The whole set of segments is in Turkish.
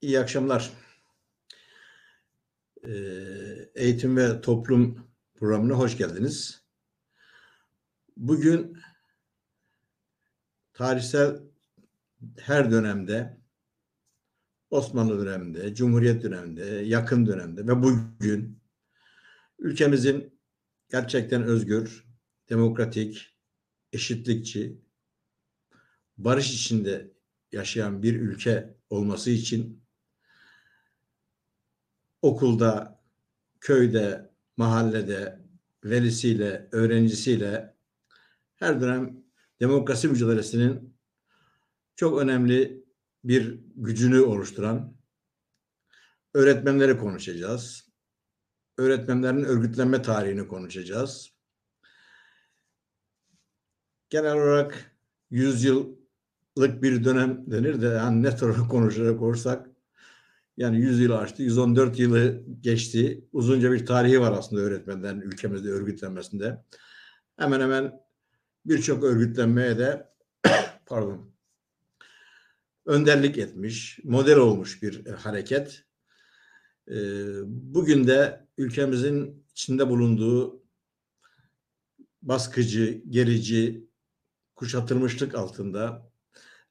İyi akşamlar. Ee, Eğitim ve Toplum programına hoş geldiniz. Bugün tarihsel her dönemde Osmanlı döneminde, Cumhuriyet döneminde, yakın dönemde ve bugün ülkemizin gerçekten özgür, demokratik, eşitlikçi, barış içinde yaşayan bir ülke olması için okulda, köyde, mahallede, velisiyle, öğrencisiyle her dönem demokrasi mücadelesinin çok önemli bir gücünü oluşturan öğretmenleri konuşacağız. Öğretmenlerin örgütlenme tarihini konuşacağız. Genel olarak yüzyıllık bir dönem denir de yani net olarak konuşacak olursak yani 100 yılı aştı, 114 yılı geçti. Uzunca bir tarihi var aslında öğretmenlerin ülkemizde örgütlenmesinde. Hemen hemen birçok örgütlenmeye de pardon önderlik etmiş, model olmuş bir hareket. Ee, bugün de ülkemizin içinde bulunduğu baskıcı, gerici, kuşatılmışlık altında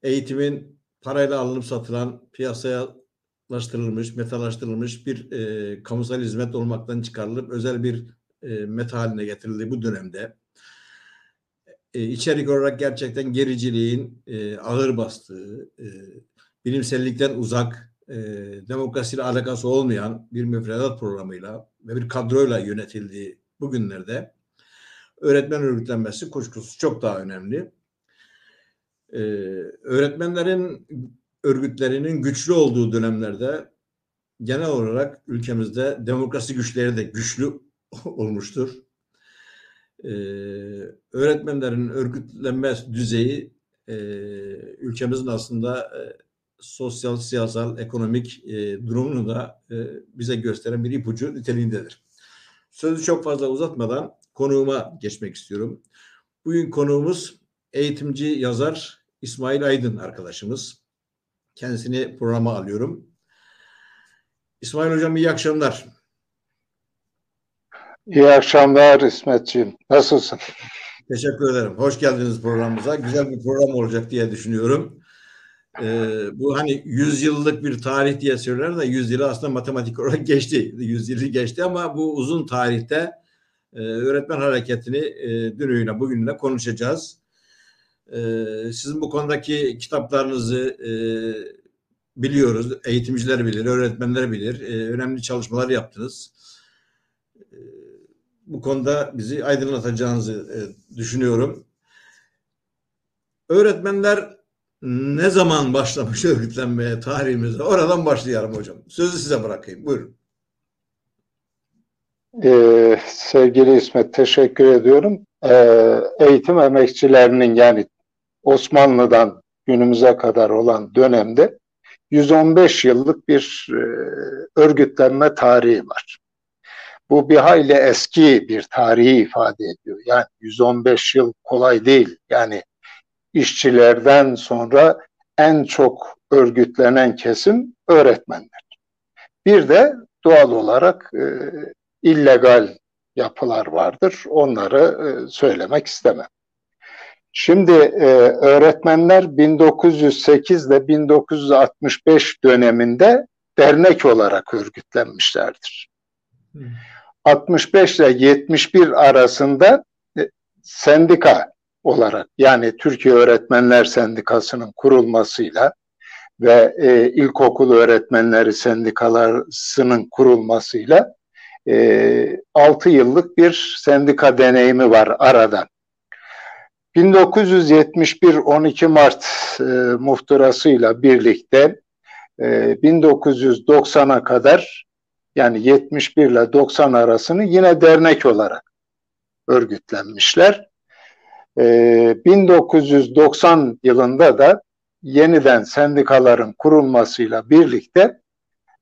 eğitimin parayla alınıp satılan, piyasaya laştırılmış, metalaştırılmış bir e, kamusal hizmet olmaktan çıkarılıp özel bir e, meta haline getirildiği bu dönemde e, içerik olarak gerçekten gericiliğin e, ağır bastığı, e, bilimsellikten uzak, e, demokrasiyle alakası olmayan bir müfredat programıyla ve bir kadroyla yönetildiği bugünlerde öğretmen örgütlenmesi kuşkusuz çok daha önemli. Ee, öğretmenlerin örgütlerinin güçlü olduğu dönemlerde genel olarak ülkemizde demokrasi güçleri de güçlü olmuştur. Ee, öğretmenlerin örgütlenme düzeyi e, ülkemizin aslında e, sosyal, siyasal, ekonomik e, durumunu da e, bize gösteren bir ipucu niteliğindedir. Sözü çok fazla uzatmadan konuğuma geçmek istiyorum. Bugün konuğumuz eğitimci yazar İsmail Aydın arkadaşımız. Kendisini programa alıyorum. İsmail Hocam iyi akşamlar. İyi akşamlar İsmetciğim. Nasılsın? Teşekkür ederim. Hoş geldiniz programımıza. Güzel bir program olacak diye düşünüyorum. Ee, bu hani 100 yıllık bir tarih diye söylerler de 100 yılı aslında matematik olarak geçti. 100 yılı geçti ama bu uzun tarihte e, öğretmen hareketini e, dünüyle bugünle konuşacağız. E, sizin bu konudaki kitaplarınızı e, biliyoruz. Eğitimciler bilir, öğretmenler bilir. E, önemli çalışmalar yaptınız. E, bu konuda bizi aydınlatacağınızı e, düşünüyorum. Öğretmenler ne zaman başlamış örgütlenmeye tarihimizde? Oradan başlayalım hocam. Sözü size bırakayım. Buyurun. Ee, sevgili İsmet teşekkür ediyorum. Ee, eğitim emekçilerinin yani Osmanlı'dan günümüze kadar olan dönemde 115 yıllık bir e, örgütlenme tarihi var. Bu bir hayli eski bir tarihi ifade ediyor. Yani 115 yıl kolay değil. Yani işçilerden sonra en çok örgütlenen kesim öğretmenler. Bir de doğal olarak e, illegal yapılar vardır. Onları e, söylemek istemem. Şimdi e, öğretmenler 1908 ile 1965 döneminde dernek olarak örgütlenmişlerdir. Hmm. 65 ile 71 arasında e, sendika olarak yani Türkiye Öğretmenler Sendikası'nın kurulmasıyla ve e, ilkokul öğretmenleri sendikalarının kurulmasıyla e, 6 yıllık bir sendika deneyimi var arada. 1971 12 Mart e, muhtırasıyla birlikte e, 1990'a kadar yani 71 ile 90 arasını yine dernek olarak örgütlenmişler. E, 1990 yılında da yeniden sendikaların kurulmasıyla birlikte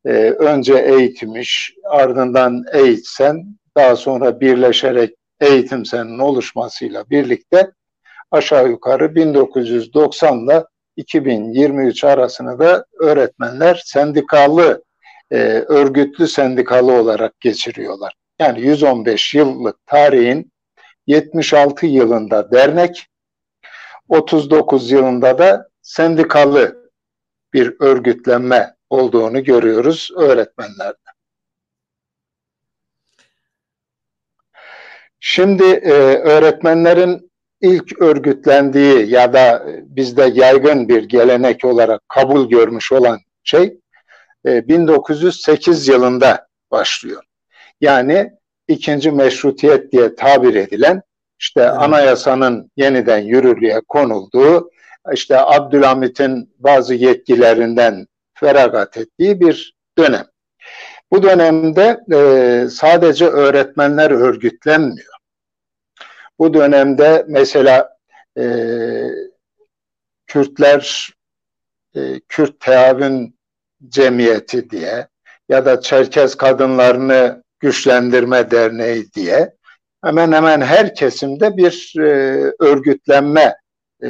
e, önce eğitimiş, ardından eğitsen, daha sonra birleşerek eğitimsenin oluşmasıyla birlikte aşağı yukarı 1990 ile 2023 arasını da öğretmenler sendikalı, e, örgütlü sendikalı olarak geçiriyorlar. Yani 115 yıllık tarihin 76 yılında dernek, 39 yılında da sendikalı bir örgütlenme olduğunu görüyoruz öğretmenlerde. Şimdi e, öğretmenlerin ilk örgütlendiği ya da bizde yaygın bir gelenek olarak kabul görmüş olan şey e, 1908 yılında başlıyor. Yani ikinci meşrutiyet diye tabir edilen işte evet. anayasanın yeniden yürürlüğe konulduğu, işte Abdülhamit'in bazı yetkilerinden feragat ettiği bir dönem. Bu dönemde e, sadece öğretmenler örgütlenmiyor. Bu dönemde mesela e, Kürtler e, Kürt Teavün Cemiyeti diye ya da Çerkez Kadınlarını Güçlendirme Derneği diye hemen hemen her kesimde bir e, örgütlenme e,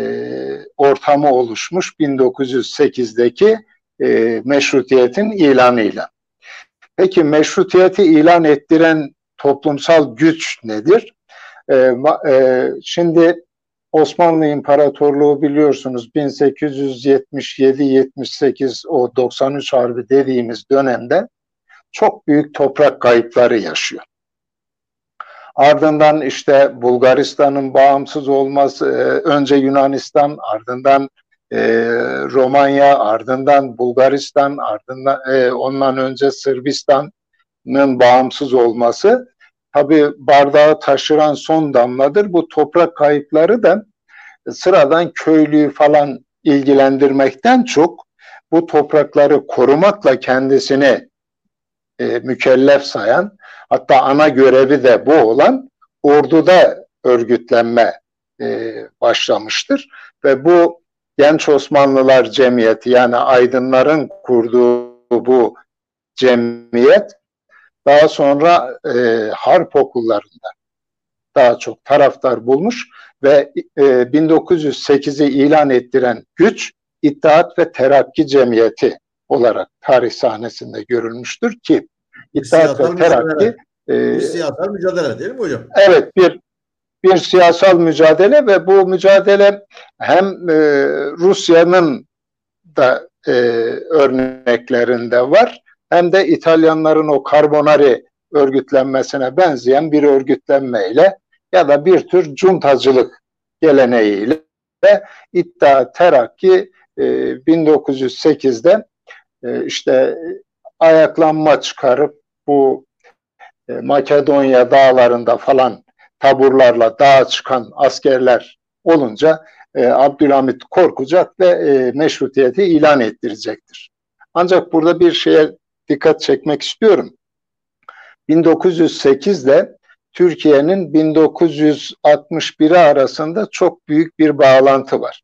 ortamı oluşmuş 1908'deki e, meşrutiyetin ilanıyla. Peki meşrutiyeti ilan ettiren toplumsal güç nedir? E, e, şimdi Osmanlı İmparatorluğu biliyorsunuz 1877-78 o 93 Harbi dediğimiz dönemde çok büyük toprak kayıpları yaşıyor. Ardından işte Bulgaristan'ın bağımsız olması, e, önce Yunanistan, ardından e, Romanya, ardından Bulgaristan, ardından e, ondan önce Sırbistan'ın bağımsız olması tabi bardağı taşıran son damladır. Bu toprak kayıpları da sıradan köylüyü falan ilgilendirmekten çok bu toprakları korumakla kendisini e, mükellef sayan hatta ana görevi de bu olan orduda örgütlenme e, başlamıştır ve bu Genç Osmanlılar Cemiyeti yani aydınların kurduğu bu cemiyet daha sonra e, harp okullarında daha çok taraftar bulmuş ve e, 1908'i ilan ettiren güç İttihat ve Terakki Cemiyeti olarak tarih sahnesinde görülmüştür ki İttihat ve Terakki e, bir siyasal mücadele değil mi hocam? Evet bir bir siyasal mücadele ve bu mücadele hem e, Rusya'nın da e, örneklerinde var hem de İtalyanların o Carbonari örgütlenmesine benzeyen bir örgütlenmeyle ya da bir tür cuntacılık geleneğiyle İddia Terakki e, 1908'de e, işte ayaklanma çıkarıp bu e, Makedonya dağlarında falan taburlarla dağa çıkan askerler olunca e, Abdülhamit korkacak ve e, meşrutiyeti ilan ettirecektir. Ancak burada bir şeye dikkat çekmek istiyorum. 1908'de Türkiye'nin 1961'i arasında çok büyük bir bağlantı var.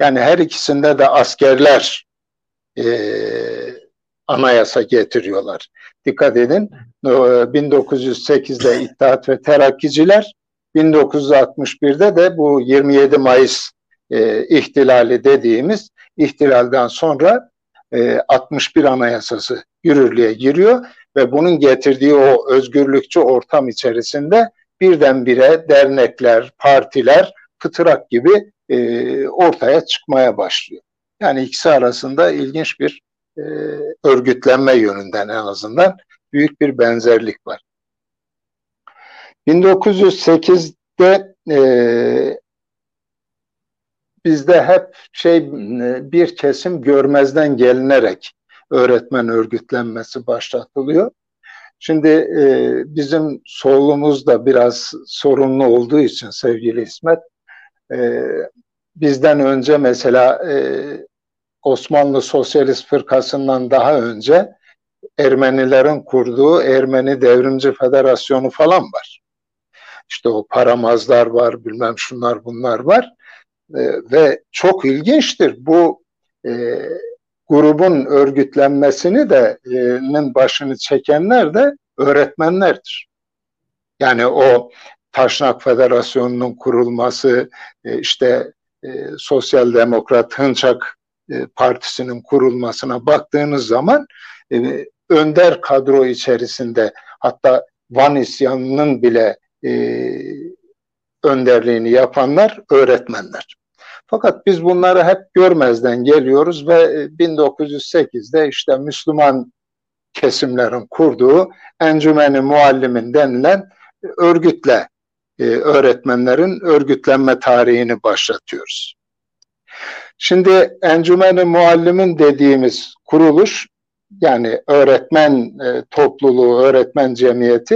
Yani her ikisinde de askerler e, anayasa getiriyorlar. Dikkat edin 1908'de İttihat ve Terakkiciler 1961'de de bu 27 Mayıs e, ihtilali dediğimiz ihtilalden sonra e, 61 Anayasası yürürlüğe giriyor ve bunun getirdiği o özgürlükçü ortam içerisinde birdenbire dernekler, partiler, fıtırak gibi e, ortaya çıkmaya başlıyor. Yani ikisi arasında ilginç bir e, örgütlenme yönünden en azından büyük bir benzerlik var. 1908'de e, bizde hep şey bir kesim görmezden gelinerek öğretmen örgütlenmesi başlatılıyor. Şimdi e, bizim solumuz da biraz sorunlu olduğu için sevgili İsmet, e, bizden önce mesela e, Osmanlı Sosyalist Fırkası'ndan daha önce Ermenilerin kurduğu Ermeni Devrimci Federasyonu falan var. İşte o paramazlar var, bilmem şunlar bunlar var. E, ve çok ilginçtir. Bu e, grubun örgütlenmesini de e, başını çekenler de öğretmenlerdir. Yani o Taşnak Federasyonu'nun kurulması, e, işte e, Sosyal Demokrat Hınçak e, Partisi'nin kurulmasına baktığınız zaman e, önder kadro içerisinde hatta Van isyanının bile e, önderliğini yapanlar öğretmenler. Fakat biz bunları hep görmezden geliyoruz ve 1908'de işte Müslüman kesimlerin kurduğu Encümeni Muallimin denilen örgütle e, öğretmenlerin örgütlenme tarihini başlatıyoruz. Şimdi Encümeni Muallimin dediğimiz kuruluş yani öğretmen e, topluluğu, öğretmen cemiyeti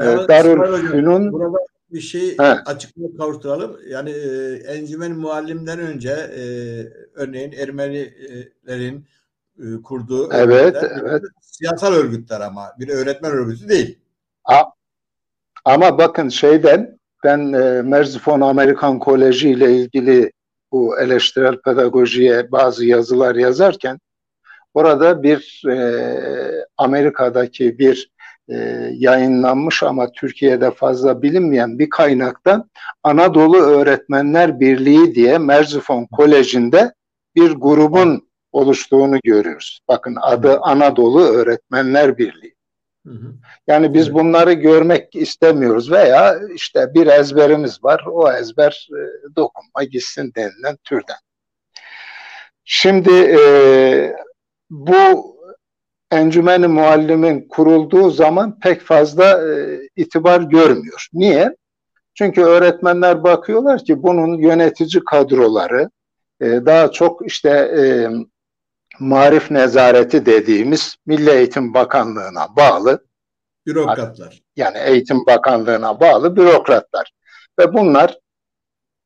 e, Darülfünun burada bir şey He. açıklığa kavuşturalım. Yani e, Encümen Muallim'den önce e, örneğin Ermenilerin e, kurduğu evet, evet. siyasal örgütler ama bir öğretmen örgütü değil. A, ama bakın şeyden ben e, Merzifon Amerikan Koleji ile ilgili bu eleştirel pedagojiye bazı yazılar yazarken orada bir e, Amerika'daki bir e, yayınlanmış ama Türkiye'de fazla bilinmeyen bir kaynaktan Anadolu Öğretmenler Birliği diye Merzifon Koleji'nde bir grubun oluştuğunu görüyoruz. Bakın adı Anadolu Öğretmenler Birliği. Yani biz bunları görmek istemiyoruz veya işte bir ezberimiz var. O ezber e, dokunma gitsin denilen türden. Şimdi e, bu encümeni muallimin kurulduğu zaman pek fazla e, itibar görmüyor. Niye? Çünkü öğretmenler bakıyorlar ki bunun yönetici kadroları e, daha çok işte e, marif nezareti dediğimiz Milli Eğitim Bakanlığı'na bağlı bürokratlar. Yani Eğitim Bakanlığı'na bağlı bürokratlar. Ve bunlar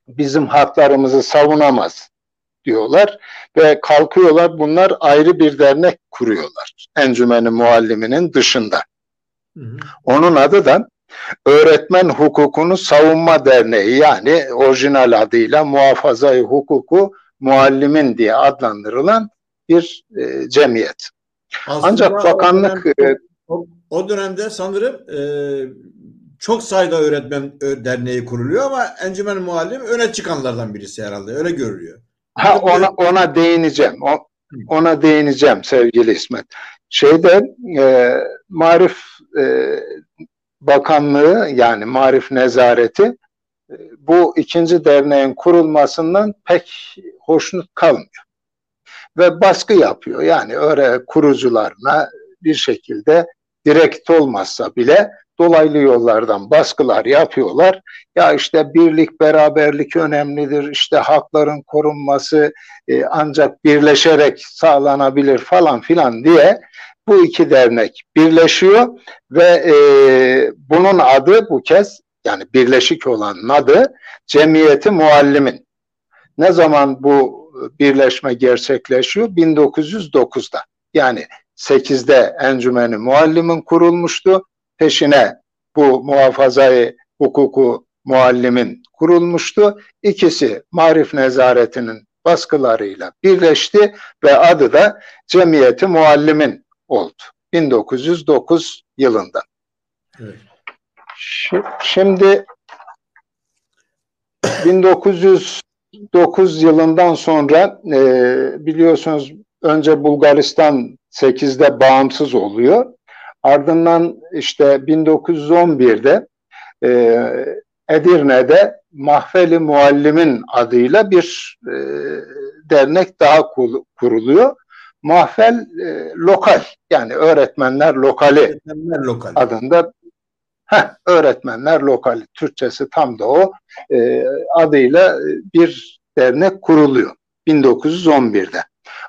bizim haklarımızı savunamaz diyorlar ve kalkıyorlar bunlar ayrı bir dernek kuruyorlar. Encümeni Mualliminin dışında. Hı hı. Onun adı da Öğretmen Hukukunu Savunma Derneği yani orijinal adıyla Muhafazayı Hukuku Muallimin diye adlandırılan bir e, cemiyet. Aslında Ancak bakanlık o, dönem, o, o dönemde sanırım e, çok sayıda öğretmen derneği kuruluyor ama Encümen Muallim öne çıkanlardan birisi herhalde öyle görülüyor. Ha ona ona değineceğim. O, ona değineceğim sevgili İsmet. Şeyde e, Marif e, Bakanlığı yani Marif Nezareti e, bu ikinci derneğin kurulmasından pek hoşnut kalmıyor. Ve baskı yapıyor. Yani öyle kurucularına bir şekilde direkt olmazsa bile dolaylı yollardan baskılar yapıyorlar. Ya işte birlik, beraberlik önemlidir, işte hakların korunması e, ancak birleşerek sağlanabilir falan filan diye bu iki dernek birleşiyor ve e, bunun adı bu kez yani birleşik olanın adı Cemiyeti Muallimin. Ne zaman bu birleşme gerçekleşiyor? 1909'da. Yani 8'de Encümeni Muallimin kurulmuştu peşine bu muhafazayı hukuku muallimin kurulmuştu. İkisi Marif Nezaretinin baskılarıyla birleşti ve adı da Cemiyeti Muallimin oldu. 1909 yılında. Evet. Şimdi 1909 yılından sonra e, biliyorsunuz önce Bulgaristan 8'de bağımsız oluyor. Ardından işte 1911'de e, Edirne'de Mahfeli Muallimin adıyla bir e, dernek daha kuruluyor. Mahfel e, lokal yani öğretmenler lokali öğretmenler lokali. adında heh, öğretmenler lokali Türkçesi tam da o e, adıyla bir dernek kuruluyor 1911'de.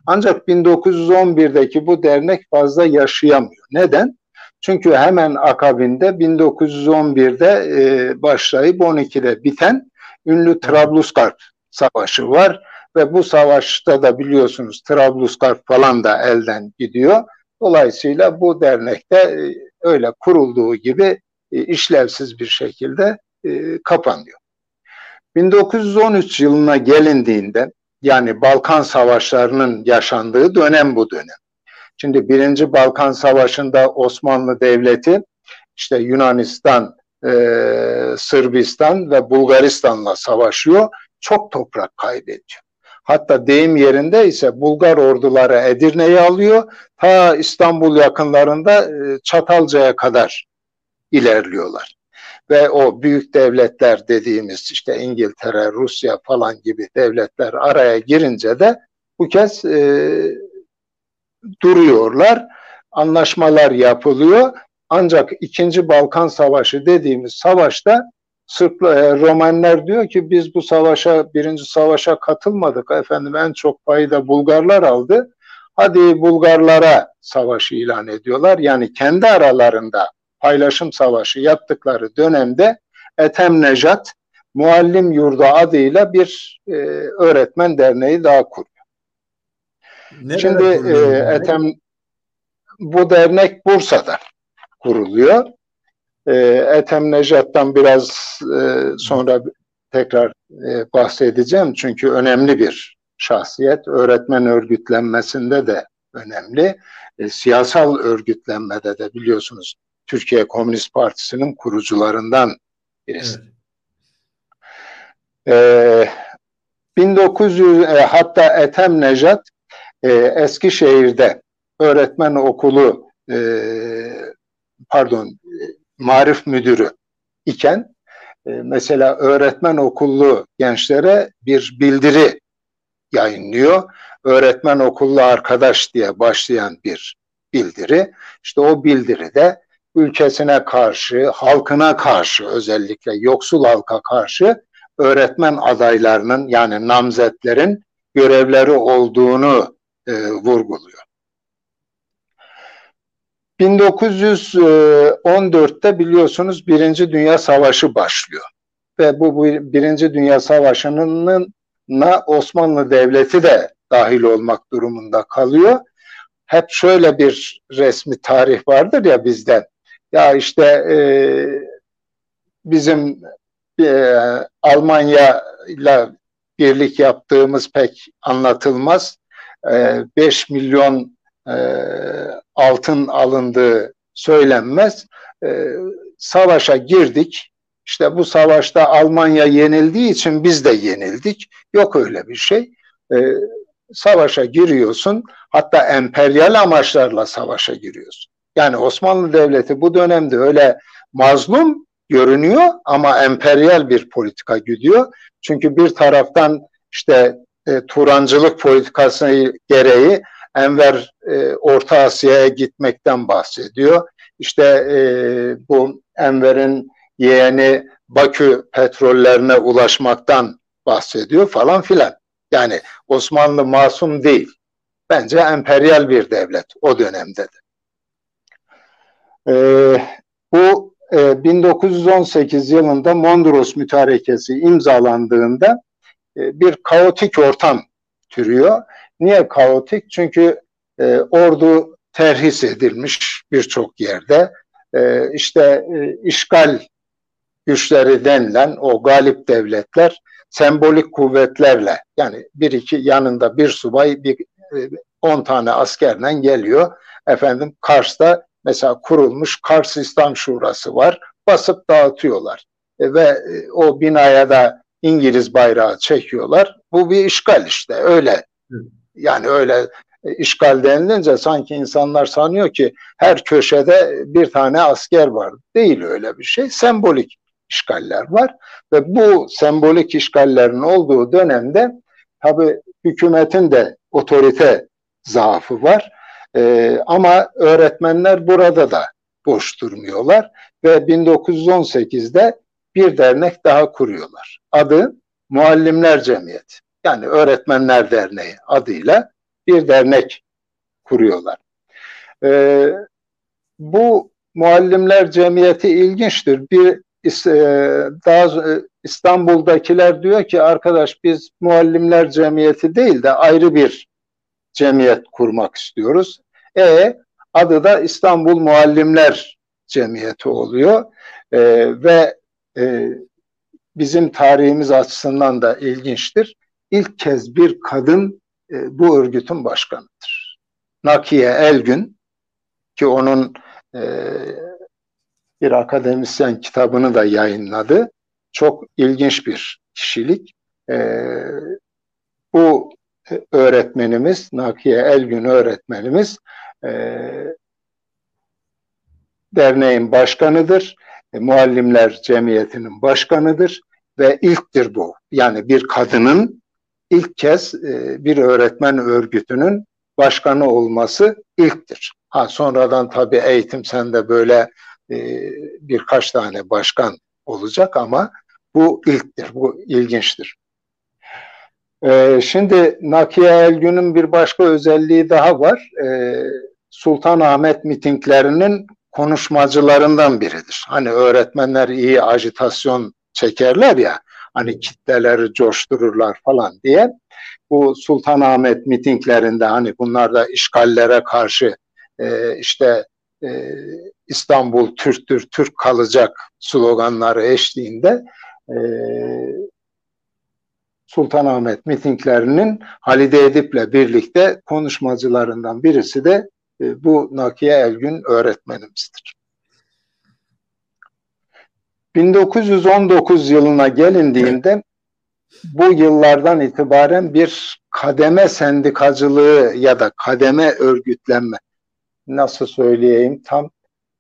Ancak 1911'deki bu dernek fazla yaşayamıyor. Neden? Çünkü hemen akabinde 1911'de e, başlayıp 12'de biten ünlü Trablusgarp Savaşı var ve bu savaşta da biliyorsunuz Trablusgarp falan da elden gidiyor. Dolayısıyla bu dernekte e, öyle kurulduğu gibi e, işlevsiz bir şekilde e, kapanıyor. 1913 yılına gelindiğinde yani Balkan Savaşları'nın yaşandığı dönem bu dönem. Şimdi Birinci Balkan Savaşı'nda Osmanlı Devleti işte Yunanistan, e, Sırbistan ve Bulgaristan'la savaşıyor. Çok toprak kaybediyor. Hatta deyim yerinde ise Bulgar orduları Edirne'yi alıyor. Ta İstanbul yakınlarında e, Çatalca'ya kadar ilerliyorlar. Ve o büyük devletler dediğimiz işte İngiltere, Rusya falan gibi devletler araya girince de bu kez e, duruyorlar. Anlaşmalar yapılıyor. Ancak İkinci Balkan Savaşı dediğimiz savaşta Sırp e, Romanlar diyor ki biz bu savaşa birinci savaşa katılmadık efendim en çok payı da Bulgarlar aldı. Hadi Bulgarlara savaşı ilan ediyorlar. Yani kendi aralarında paylaşım savaşı yaptıkları dönemde Ethem Nejat Muallim Yurdu adıyla bir e, öğretmen derneği daha kuruyor. Nerede Şimdi e, Ethem bu dernek Bursa'da kuruluyor. E, Ethem Nejat'tan biraz e, sonra tekrar e, bahsedeceğim çünkü önemli bir şahsiyet. Öğretmen örgütlenmesinde de önemli. E, siyasal örgütlenmede de biliyorsunuz Türkiye Komünist Partisi'nin kurucularından birisi. Evet. E, 1900 e, hatta Ethem Nejat e, Eskişehir'de öğretmen okulu e, pardon marif müdürü iken e, mesela öğretmen okullu gençlere bir bildiri yayınlıyor. Öğretmen okullu arkadaş diye başlayan bir bildiri. İşte o bildiride ülkesine karşı, halkına karşı özellikle yoksul halka karşı öğretmen adaylarının yani namzetlerin görevleri olduğunu e, vurguluyor. 1914'te biliyorsunuz Birinci Dünya Savaşı başlıyor. Ve bu, Birinci Dünya Savaşı'nın Osmanlı Devleti de dahil olmak durumunda kalıyor. Hep şöyle bir resmi tarih vardır ya bizde. Ya işte e, bizim e, Almanya ile birlik yaptığımız pek anlatılmaz. E, 5 milyon e, altın alındığı söylenmez. E, savaşa girdik. İşte bu savaşta Almanya yenildiği için biz de yenildik. Yok öyle bir şey. E, savaşa giriyorsun. Hatta emperyal amaçlarla savaşa giriyorsun. Yani Osmanlı Devleti bu dönemde öyle mazlum görünüyor ama emperyal bir politika gidiyor. Çünkü bir taraftan işte e, Turancılık politikası gereği Enver e, Orta Asya'ya gitmekten bahsediyor. İşte e, bu Enver'in yeğeni Bakü petrollerine ulaşmaktan bahsediyor falan filan. Yani Osmanlı masum değil. Bence emperyal bir devlet o dönemde de. Ee, bu e, 1918 yılında Mondros Mütarekesi imzalandığında e, bir kaotik ortam türüyor. Niye kaotik? Çünkü e, ordu terhis edilmiş birçok yerde. E, işte e, işgal güçleri denilen o galip devletler sembolik kuvvetlerle yani bir iki yanında bir subay bir e, on tane askerle geliyor. Efendim Kars'ta mesela kurulmuş Kars İslam Şurası var. Basıp dağıtıyorlar. E, ve e, o binaya da İngiliz bayrağı çekiyorlar. Bu bir işgal işte öyle. Yani öyle e, işgal denilince sanki insanlar sanıyor ki her köşede bir tane asker var. Değil öyle bir şey. Sembolik işgaller var ve bu sembolik işgallerin olduğu dönemde tabi hükümetin de otorite zaafı var. Ee, ama öğretmenler burada da boş durmuyorlar ve 1918'de bir dernek daha kuruyorlar. Adı Muallimler Cemiyeti. Yani Öğretmenler Derneği adıyla bir dernek kuruyorlar. Ee, bu Muallimler Cemiyeti ilginçtir. Bir e, daha e, İstanbul'dakiler diyor ki arkadaş biz Muallimler Cemiyeti değil de ayrı bir cemiyet kurmak istiyoruz. E adı da İstanbul Muallimler Cemiyeti oluyor. E, ve e, bizim tarihimiz açısından da ilginçtir. İlk kez bir kadın e, bu örgütün başkanıdır. Nakiye Elgün ki onun e, bir akademisyen kitabını da yayınladı. Çok ilginç bir kişilik. E, bu öğretmenimiz, Nakiye Elgün öğretmenimiz e, derneğin başkanıdır. E, Muallimler Cemiyeti'nin başkanıdır ve ilktir bu. Yani bir kadının ilk kez e, bir öğretmen örgütünün başkanı olması ilktir. Ha sonradan tabii eğitim sende böyle e, birkaç tane başkan olacak ama bu ilktir, bu ilginçtir. E, şimdi Nakiye Elgün'ün bir başka özelliği daha var. E, Sultanahmet mitinglerinin konuşmacılarından biridir. Hani öğretmenler iyi ajitasyon çekerler ya, hani kitleleri coştururlar falan diye. Bu Sultanahmet mitinglerinde hani bunlar da işgallere karşı e, işte e, İstanbul Türktür, Türk kalacak sloganları eşliğinde e, Sultanahmet mitinglerinin Halide Edip'le birlikte konuşmacılarından birisi de e, bu Nakiye Elgün öğretmenimizdir. 1919 yılına gelindiğinde bu yıllardan itibaren bir kademe sendikacılığı ya da kademe örgütlenme nasıl söyleyeyim tam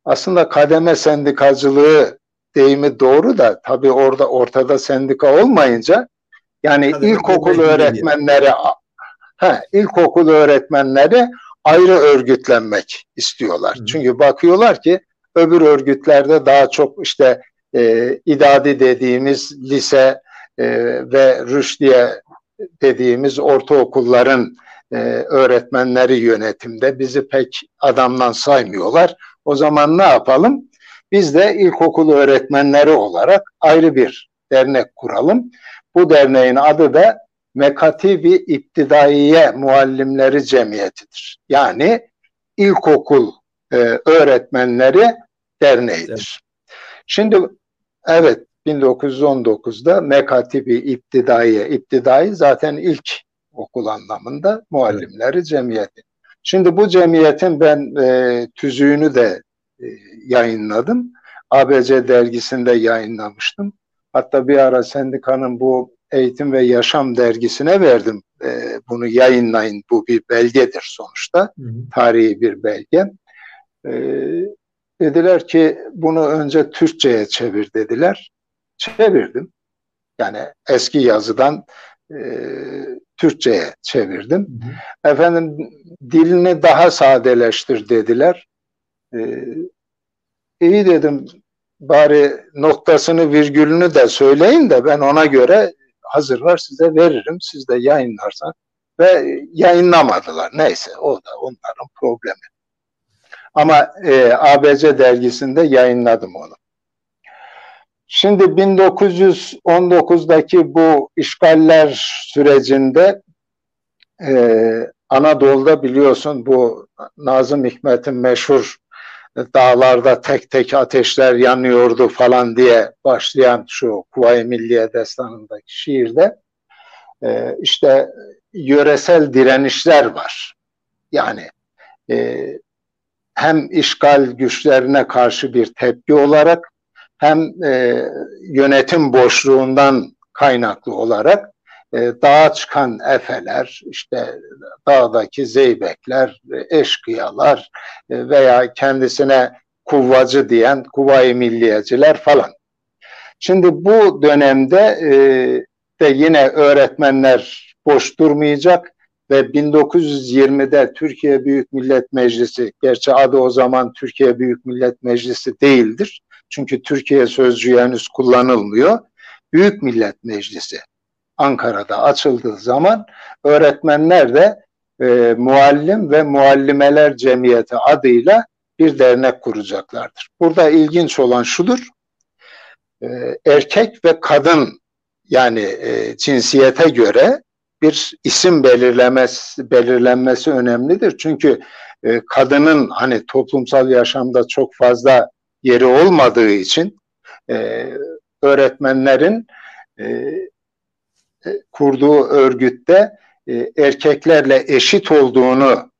aslında kademe sendikacılığı deyimi doğru da tabii orada ortada sendika olmayınca yani kademe ilkokul öğretmenleri ha, ilkokul öğretmenleri ayrı örgütlenmek istiyorlar. Hı. Çünkü bakıyorlar ki öbür örgütlerde daha çok işte e, idadi dediğimiz lise e, ve rüşdiye dediğimiz ortaokulların e, öğretmenleri yönetimde bizi pek adamdan saymıyorlar. O zaman ne yapalım? Biz de ilkokul öğretmenleri olarak ayrı bir dernek kuralım. Bu derneğin adı da Mekatibi İptidaiye Muallimleri Cemiyetidir. Yani ilkokul e, öğretmenleri derneğidir. Evet. Şimdi evet 1919'da Mekatibi İptidaiye, İptidai zaten ilk okul anlamında muallimleri evet. cemiyeti. Şimdi bu cemiyetin ben e, tüzüğünü de e, yayınladım. ABC dergisinde yayınlamıştım. Hatta bir ara sendikanın bu Eğitim ve Yaşam dergisine verdim. E, bunu yayınlayın. Bu bir belgedir sonuçta. Hı hı. Tarihi bir belge. E, dediler ki bunu önce Türkçe'ye çevir dediler. Çevirdim. Yani eski yazıdan e, Türkçe'ye çevirdim. Hı hı. Efendim dilini daha sadeleştir dediler. E, iyi dedim bari noktasını virgülünü de söyleyin de ben ona göre hazırlar size veririm. Siz de yayınlarsan ve yayınlamadılar. Neyse o da onların problemi. Ama e, ABC dergisinde yayınladım onu. Şimdi 1919'daki bu işgaller sürecinde e, Anadolu'da biliyorsun bu Nazım Hikmet'in meşhur dağlarda tek tek ateşler yanıyordu falan diye başlayan şu Kuvayi Milliye destanındaki şiirde e, işte yöresel direnişler var. Yani e, hem işgal güçlerine karşı bir tepki olarak hem e, yönetim boşluğundan kaynaklı olarak e, dağa çıkan efeler, işte dağdaki zeybekler, eşkıyalar e, veya kendisine kuvvacı diyen kuvayı milliyeciler falan. Şimdi bu dönemde e, de yine öğretmenler boş durmayacak ve 1920'de Türkiye Büyük Millet Meclisi, gerçi adı o zaman Türkiye Büyük Millet Meclisi değildir. Çünkü Türkiye sözcüğü henüz kullanılmıyor. Büyük Millet Meclisi Ankara'da açıldığı zaman öğretmenler de e, Muallim ve Muallimeler Cemiyeti adıyla bir dernek kuracaklardır. Burada ilginç olan şudur, e, erkek ve kadın yani e, cinsiyete göre bir isim belirlemesi, belirlenmesi önemlidir. Çünkü e, kadının hani toplumsal yaşamda çok fazla yeri olmadığı için e, öğretmenlerin e, kurduğu örgütte e, erkeklerle eşit olduğunu,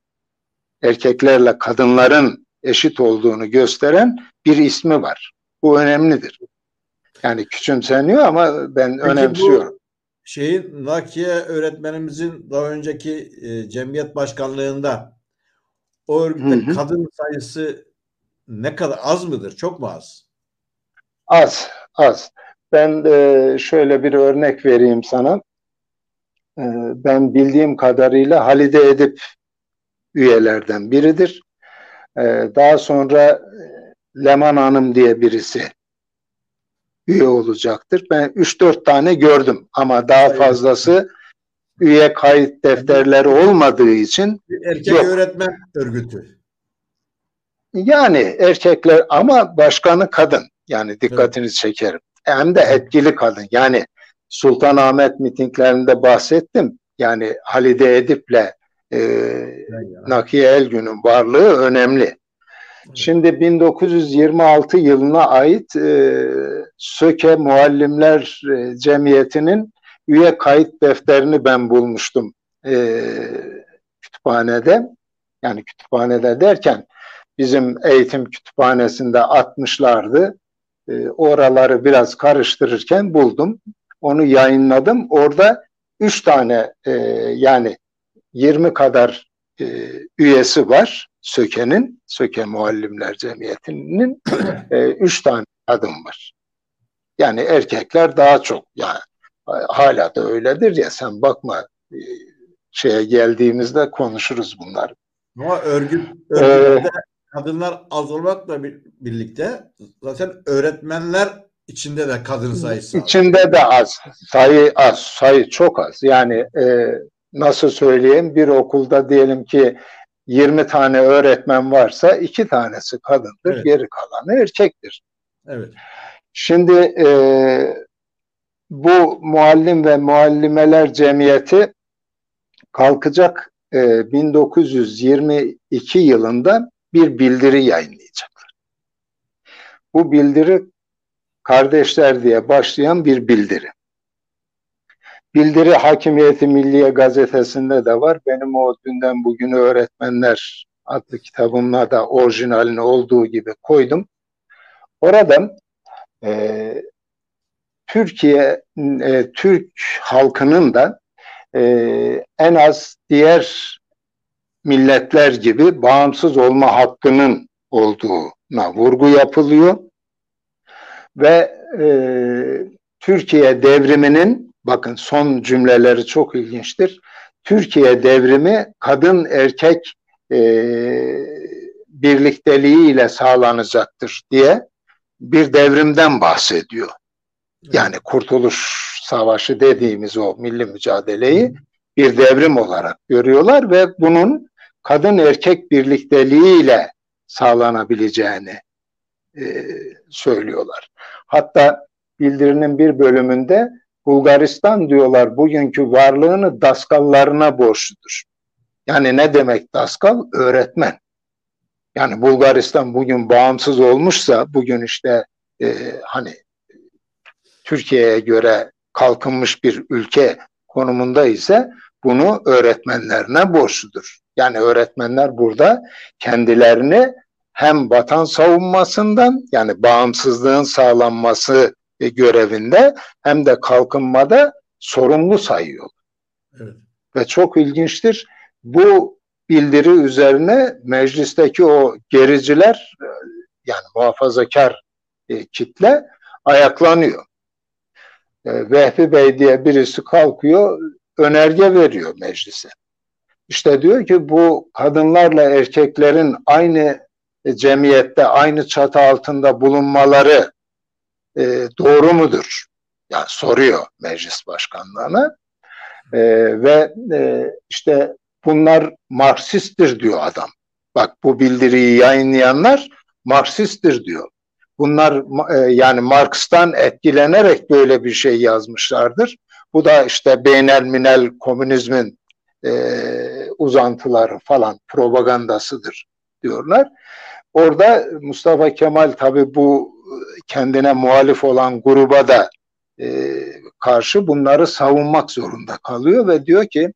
erkeklerle kadınların eşit olduğunu gösteren bir ismi var. Bu önemlidir. Yani küçümseniyor ama ben Peki önemsiyorum. şeyin Nakiye öğretmenimizin daha önceki e, cemiyet başkanlığında o örgütte Hı hı. kadın sayısı ne kadar az mıdır? Çok mu az? Az, az. Ben e, şöyle bir örnek vereyim sana. E, ben bildiğim kadarıyla Halide Edip üyelerden biridir. E, daha sonra e, Leman Hanım diye birisi üye olacaktır. Ben 3-4 tane gördüm ama daha Evet. fazlası üye kayıt defterleri olmadığı için erkek Yok. öğretmen örgütü. yani erkekler ama başkanı kadın. Yani dikkatinizi çekerim. Hem de etkili kadın. Yani Sultanahmet mitinglerinde bahsettim. Yani Halide Edip'le e, Nakiye Elgün'ün varlığı önemli. Şimdi 1926 yılına ait e, Söke Muallimler e, Cemiyeti'nin üye kayıt defterini ben bulmuştum e, kütüphanede. Yani kütüphanede derken bizim eğitim kütüphanesinde atmışlardı. E, oraları biraz karıştırırken buldum. Onu yayınladım. Orada üç tane e, yani 20 kadar e, üyesi var Söke'nin, Söke Muallimler Cemiyeti'nin e, üç tane kadın var. Yani erkekler daha çok. Yani hala da öyledir ya sen bakma e, şeye geldiğimizde konuşuruz bunları. Ama örgüt, Ee, örgütte kadınlar az olmakla bir- birlikte zaten öğretmenler içinde de kadın sayısı az. İçinde de az. Sayı az. Sayı çok az. Yani e, nasıl söyleyeyim bir okulda diyelim ki 20 tane öğretmen varsa iki tanesi kadındır. Evet. Geri kalanı erkektir. Evet. Şimdi e, bu muallim ve muallimeler cemiyeti kalkacak e, 1922 yılında bir bildiri yayınlayacaklar. Bu bildiri kardeşler diye başlayan bir bildiri. Bildiri Hakimiyeti Milliye gazetesinde de var. Benim o dünden bugünü öğretmenler adlı kitabımla da orijinalini olduğu gibi koydum. Orada e, Türkiye, e, Türk halkının da e, en az diğer milletler gibi bağımsız olma hakkının olduğuna vurgu yapılıyor. Ve e, Türkiye devriminin, bakın son cümleleri çok ilginçtir. Türkiye devrimi kadın erkek e, birlikteliğiyle sağlanacaktır diye bir devrimden bahsediyor. Yani Kurtuluş Savaşı dediğimiz o milli mücadeleyi bir devrim olarak görüyorlar ve bunun kadın erkek birlikteliğiyle sağlanabileceğini e, söylüyorlar. Hatta bildirinin bir bölümünde Bulgaristan diyorlar bugünkü varlığını daskallarına borçludur. Yani ne demek daskal? Öğretmen. Yani Bulgaristan bugün bağımsız olmuşsa bugün işte e, hani Türkiye'ye göre kalkınmış bir ülke konumunda ise bunu öğretmenlerine borçludur. Yani öğretmenler burada kendilerini hem vatan savunmasından yani bağımsızlığın sağlanması görevinde hem de kalkınmada sorumlu sayıyor. Evet. Ve çok ilginçtir. Bu bildiri üzerine meclisteki o gericiler yani muhafazakar e, kitle ayaklanıyor. E, Vehbi Bey diye birisi kalkıyor, önerge veriyor meclise. İşte diyor ki bu kadınlarla erkeklerin aynı cemiyette, aynı çatı altında bulunmaları e, doğru mudur? Yani soruyor meclis başkanlığına. E, ve e, işte bunlar Marksisttir diyor adam. Bak bu bildiriyi yayınlayanlar Marksisttir diyor. Bunlar e, yani Marx'tan etkilenerek böyle bir şey yazmışlardır. Bu da işte beynel minel komünizmin e, uzantıları falan propagandasıdır diyorlar. Orada Mustafa Kemal tabi bu kendine muhalif olan gruba da e, karşı bunları savunmak zorunda kalıyor ve diyor ki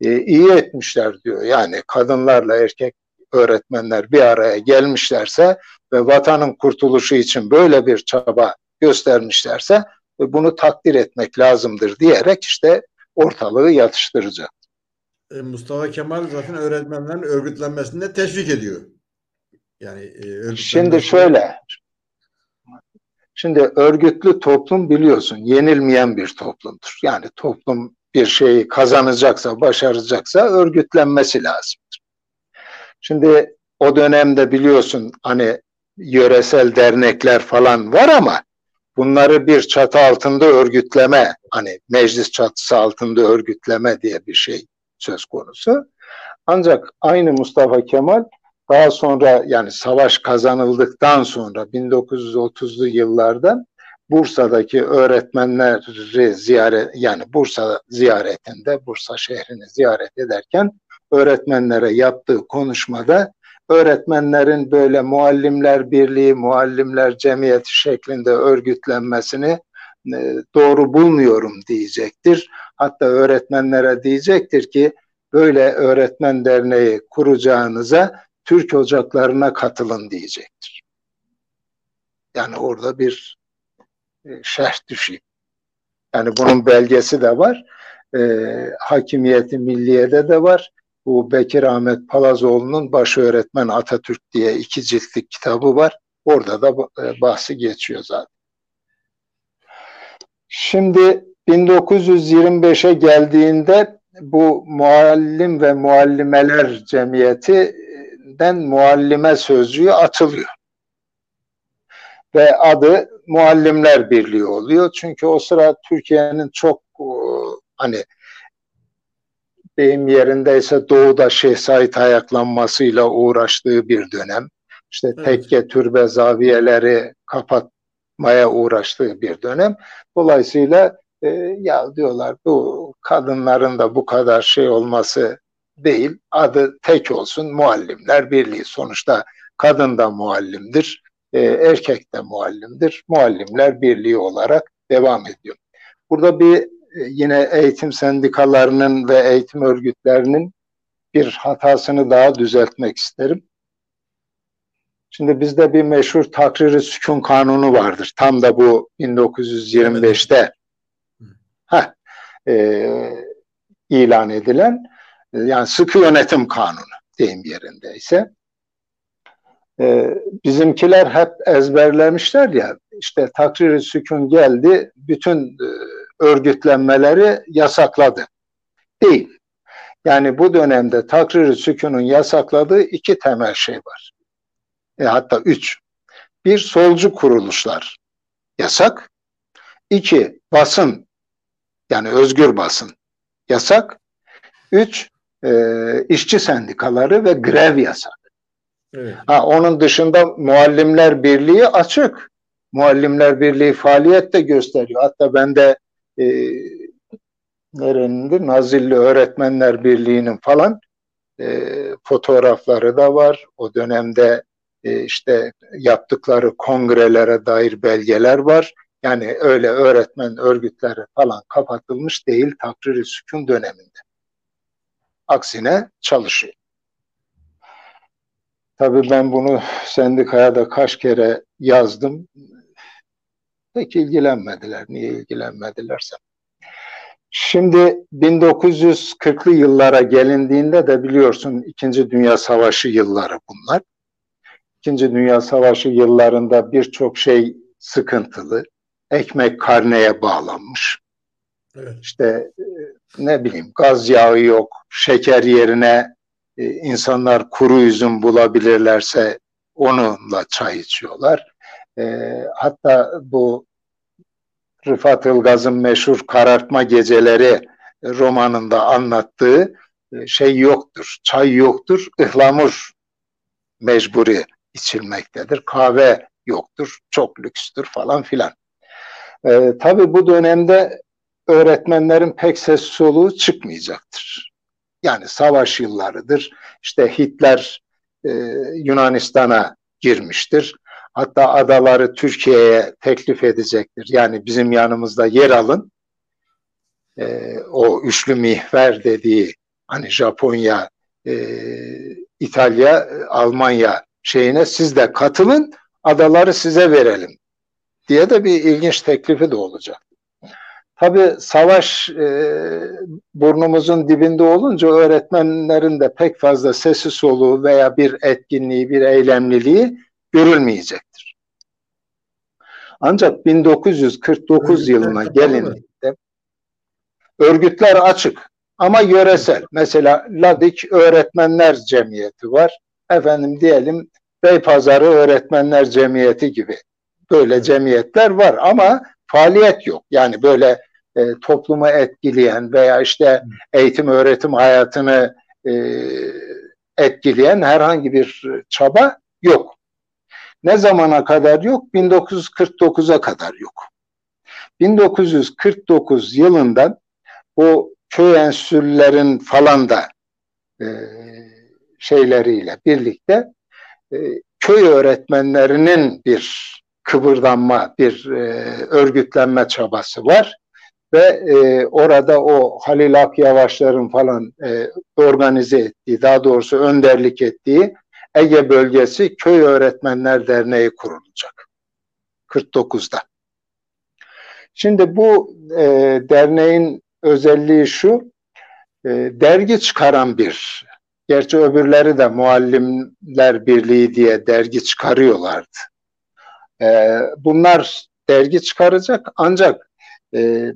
e, iyi etmişler diyor. Yani kadınlarla erkek öğretmenler bir araya gelmişlerse ve vatanın kurtuluşu için böyle bir çaba göstermişlerse e, bunu takdir etmek lazımdır diyerek işte ortalığı yatıştıracak. E, Mustafa Kemal zaten öğretmenlerin örgütlenmesinde teşvik ediyor. Yani e, Şimdi şöyle. Şimdi örgütlü toplum biliyorsun yenilmeyen bir toplumdur. Yani toplum bir şeyi kazanacaksa, başaracaksa örgütlenmesi lazımdır. Şimdi o dönemde biliyorsun hani yöresel dernekler falan var ama bunları bir çatı altında örgütleme, hani meclis çatısı altında örgütleme diye bir şey söz konusu. Ancak aynı Mustafa Kemal daha sonra yani savaş kazanıldıktan sonra 1930'lu yıllarda Bursa'daki öğretmenleri ziyaret yani Bursa ziyaretinde Bursa şehrini ziyaret ederken öğretmenlere yaptığı konuşmada öğretmenlerin böyle muallimler birliği, muallimler cemiyeti şeklinde örgütlenmesini e, doğru bulmuyorum diyecektir. Hatta öğretmenlere diyecektir ki böyle öğretmen derneği kuracağınıza Türk ocaklarına katılın diyecektir. Yani orada bir e, şerh düşeyim. Yani bunun belgesi de var. E, Hakimiyeti Milliye'de de var. Bu Bekir Ahmet Palazoğlu'nun Baş Öğretmen Atatürk diye iki ciltlik kitabı var. Orada da e, bahsi geçiyor zaten. Şimdi 1925'e geldiğinde bu muallim ve muallimeler cemiyetinden muallime sözcüğü atılıyor. Ve adı Muallimler Birliği oluyor. Çünkü o sıra Türkiye'nin çok hani deyim yerindeyse doğuda Şeyh Said ayaklanmasıyla uğraştığı bir dönem. İşte evet. tekke, türbe, zaviyeleri kapatmaya uğraştığı bir dönem. Dolayısıyla e, ya diyorlar bu kadınların da bu kadar şey olması değil, adı tek olsun Muallimler Birliği. Sonuçta kadın da muallimdir, e, erkek de muallimdir. Muallimler Birliği olarak devam ediyor. Burada bir e, yine eğitim sendikalarının ve eğitim örgütlerinin bir hatasını daha düzeltmek isterim. Şimdi bizde bir meşhur takriri sükun kanunu vardır. Tam da bu 1925'te heh, e, ilan edilen e, yani sıkı yönetim kanunu deyim yerindeyse. E, bizimkiler hep ezberlemişler ya işte takrir sükun geldi bütün e, örgütlenmeleri yasakladı. Değil. Yani bu dönemde takrir sükunun yasakladığı iki temel şey var. E, hatta üç. Bir solcu kuruluşlar yasak. İki basın yani özgür basın yasak. Üç e, işçi sendikaları ve grev yasak. Evet. Ha, onun dışında Muallimler Birliği açık. Muallimler Birliği faaliyet de gösteriyor. Hatta ben de e, nerenindir? Nazilli Öğretmenler Birliği'nin falan e, fotoğrafları da var. O dönemde e, işte yaptıkları kongrelere dair belgeler var. Yani öyle öğretmen örgütleri falan kapatılmış değil takrir sükun döneminde. Aksine çalışıyor. Tabii ben bunu sendikaya da kaç kere yazdım pek ilgilenmediler. Niye ilgilenmedilerse. Şimdi 1940'lı yıllara gelindiğinde de biliyorsun İkinci Dünya Savaşı yılları bunlar. İkinci Dünya Savaşı yıllarında birçok şey sıkıntılı. Ekmek karneye bağlanmış. Evet. İşte e, ne bileyim gaz yağı yok, şeker yerine e, insanlar kuru üzüm bulabilirlerse onunla çay içiyorlar. E, hatta bu Rıfat Ilgaz'ın meşhur karartma geceleri romanında anlattığı şey yoktur. Çay yoktur, ıhlamur mecburi içilmektedir. Kahve yoktur, çok lükstür falan filan. Ee, tabii bu dönemde öğretmenlerin pek ses soluğu çıkmayacaktır. Yani savaş yıllarıdır. İşte Hitler e, Yunanistan'a girmiştir. Hatta adaları Türkiye'ye teklif edecektir. Yani bizim yanımızda yer alın. E, o üçlü mihver dediği hani Japonya, e, İtalya, Almanya şeyine siz de katılın, adaları size verelim diye de bir ilginç teklifi de olacak. Tabi savaş e, burnumuzun dibinde olunca öğretmenlerin de pek fazla sesi soluğu veya bir etkinliği, bir eylemliliği görülmeyecektir. Ancak 1949 Örgütler yılına gelindiğinde örgütler açık ama yöresel. Mesela Ladik Öğretmenler Cemiyeti var. Efendim diyelim Beypazarı Öğretmenler Cemiyeti gibi böyle cemiyetler var ama faaliyet yok. Yani böyle e, toplumu etkileyen veya işte eğitim öğretim hayatını e, etkileyen herhangi bir çaba yok. Ne zamana kadar yok? 1949'a kadar yok. 1949 yılında bu köy enstitülerin falan da e, şeyleriyle birlikte e, köy öğretmenlerinin bir kıvırdanma, bir e, örgütlenme çabası var. Ve e, orada o Halil Akyavaşların falan e, organize ettiği, daha doğrusu önderlik ettiği Ege Bölgesi Köy Öğretmenler Derneği kurulacak. 49'da. Şimdi bu e, derneğin özelliği şu, e, dergi çıkaran bir, gerçi öbürleri de Muallimler Birliği diye dergi çıkarıyorlardı. E, bunlar dergi çıkaracak ancak e,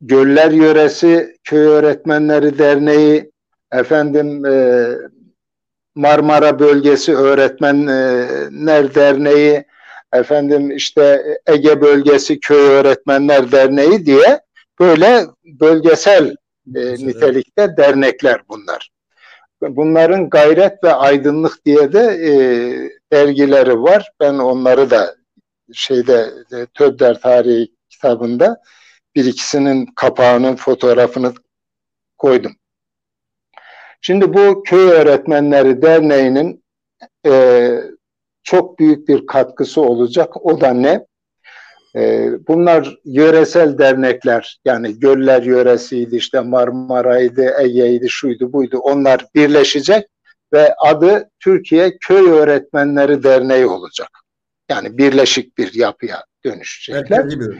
Göller Yöresi Köy Öğretmenleri Derneği, efendim e, Marmara Bölgesi Öğretmenler Derneği, efendim işte Ege Bölgesi Köy Öğretmenler Derneği diye böyle bölgesel e, nitelikte dernekler bunlar. Bunların Gayret ve Aydınlık diye de e, dergileri var. Ben onları da şeyde e, Tarihi kitabında bir ikisinin kapağının fotoğrafını koydum. Şimdi bu Köy Öğretmenleri Derneği'nin e, çok büyük bir katkısı olacak. O da ne? E, bunlar yöresel dernekler yani Göller yöresiydi işte Marmara'ydı, Ege'ydi, şuydu buydu onlar birleşecek ve adı Türkiye Köy Öğretmenleri Derneği olacak. Yani birleşik bir yapıya dönüşecekler. Merkezi bir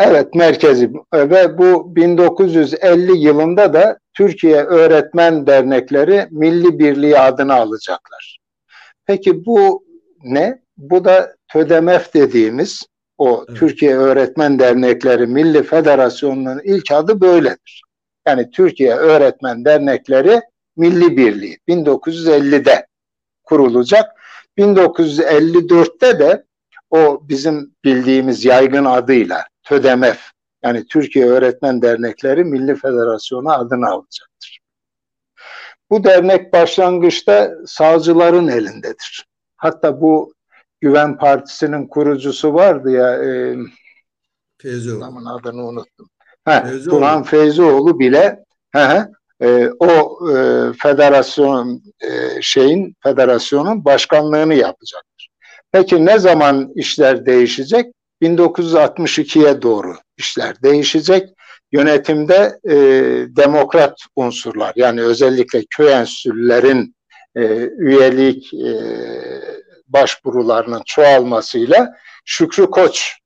Evet merkezi ve bu 1950 yılında da Türkiye Öğretmen Dernekleri Milli Birliği adını alacaklar. Peki bu ne? Bu da TÖDEMEF dediğimiz o evet. Türkiye Öğretmen Dernekleri Milli Federasyonu'nun ilk adı böyledir. Yani Türkiye Öğretmen Dernekleri Milli Birliği 1950'de kurulacak. 1954'te de o bizim bildiğimiz yaygın adıyla TÖDEMEF yani Türkiye Öğretmen Dernekleri Milli Federasyonu adını alacaktır. Bu dernek başlangıçta sağcıların elindedir. Hatta bu Güven Partisi'nin kurucusu vardı ya e, Feyzioğlu. Adamın adını unuttum. Ha, Feyzioğlu. Turhan Feyzioğlu bile he, e, o e, federasyon e, şeyin federasyonun başkanlığını yapacaktır. Peki ne zaman işler değişecek? 1962'ye doğru işler değişecek. Yönetimde e, demokrat unsurlar yani özellikle köy enstitülerin e, üyelik e, başvurularının çoğalmasıyla Şükrü Koç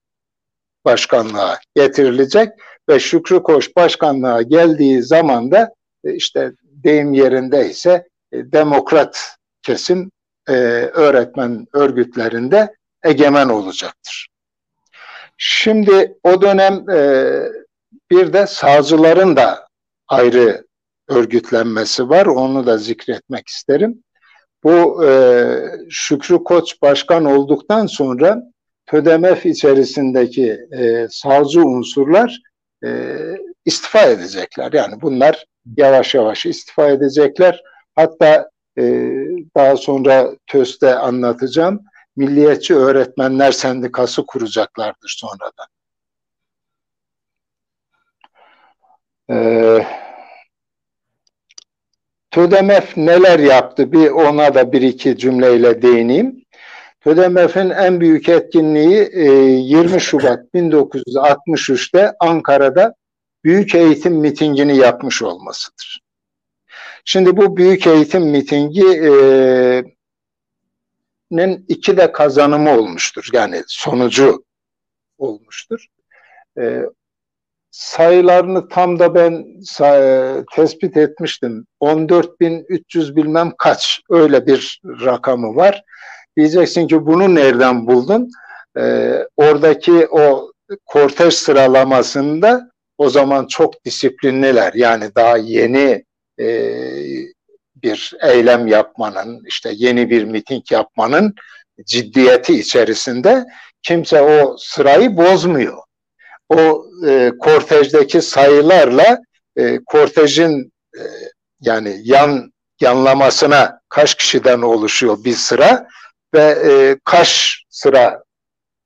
başkanlığa getirilecek ve Şükrü Koç başkanlığa geldiği zaman da e, işte deyim yerindeyse e, demokrat kesim e, öğretmen örgütlerinde egemen olacaktır. Şimdi o dönem e, bir de sağcıların da ayrı örgütlenmesi var. Onu da zikretmek isterim. Bu e, Şükrü Koç başkan olduktan sonra TÖDEMEF içerisindeki e, sağcı unsurlar istifa edecekler. Yani bunlar yavaş yavaş istifa edecekler. Hatta e, daha sonra TÖS'te anlatacağım. Milliyetçi Öğretmenler Sendikası kuracaklardır sonradan. Ee, TÖDEMEF neler yaptı? Bir ona da bir iki cümleyle değineyim. TÖDEMEF'in en büyük etkinliği 20 e, Şubat 1963'te Ankara'da büyük eğitim mitingini yapmış olmasıdır. Şimdi bu büyük eğitim mitingi e, iki de kazanımı olmuştur. Yani sonucu olmuştur. E, sayılarını tam da ben tespit etmiştim. 14.300 bilmem kaç öyle bir rakamı var. Diyeceksin ki bunu nereden buldun? E, oradaki o kortej sıralamasında o zaman çok disiplinliler. Yani daha yeni e, bir eylem yapmanın, işte yeni bir miting yapmanın ciddiyeti içerisinde kimse o sırayı bozmuyor. O e, kortejdeki sayılarla e, kortejin e, yani yan yanlamasına kaç kişiden oluşuyor bir sıra ve e, kaç sıra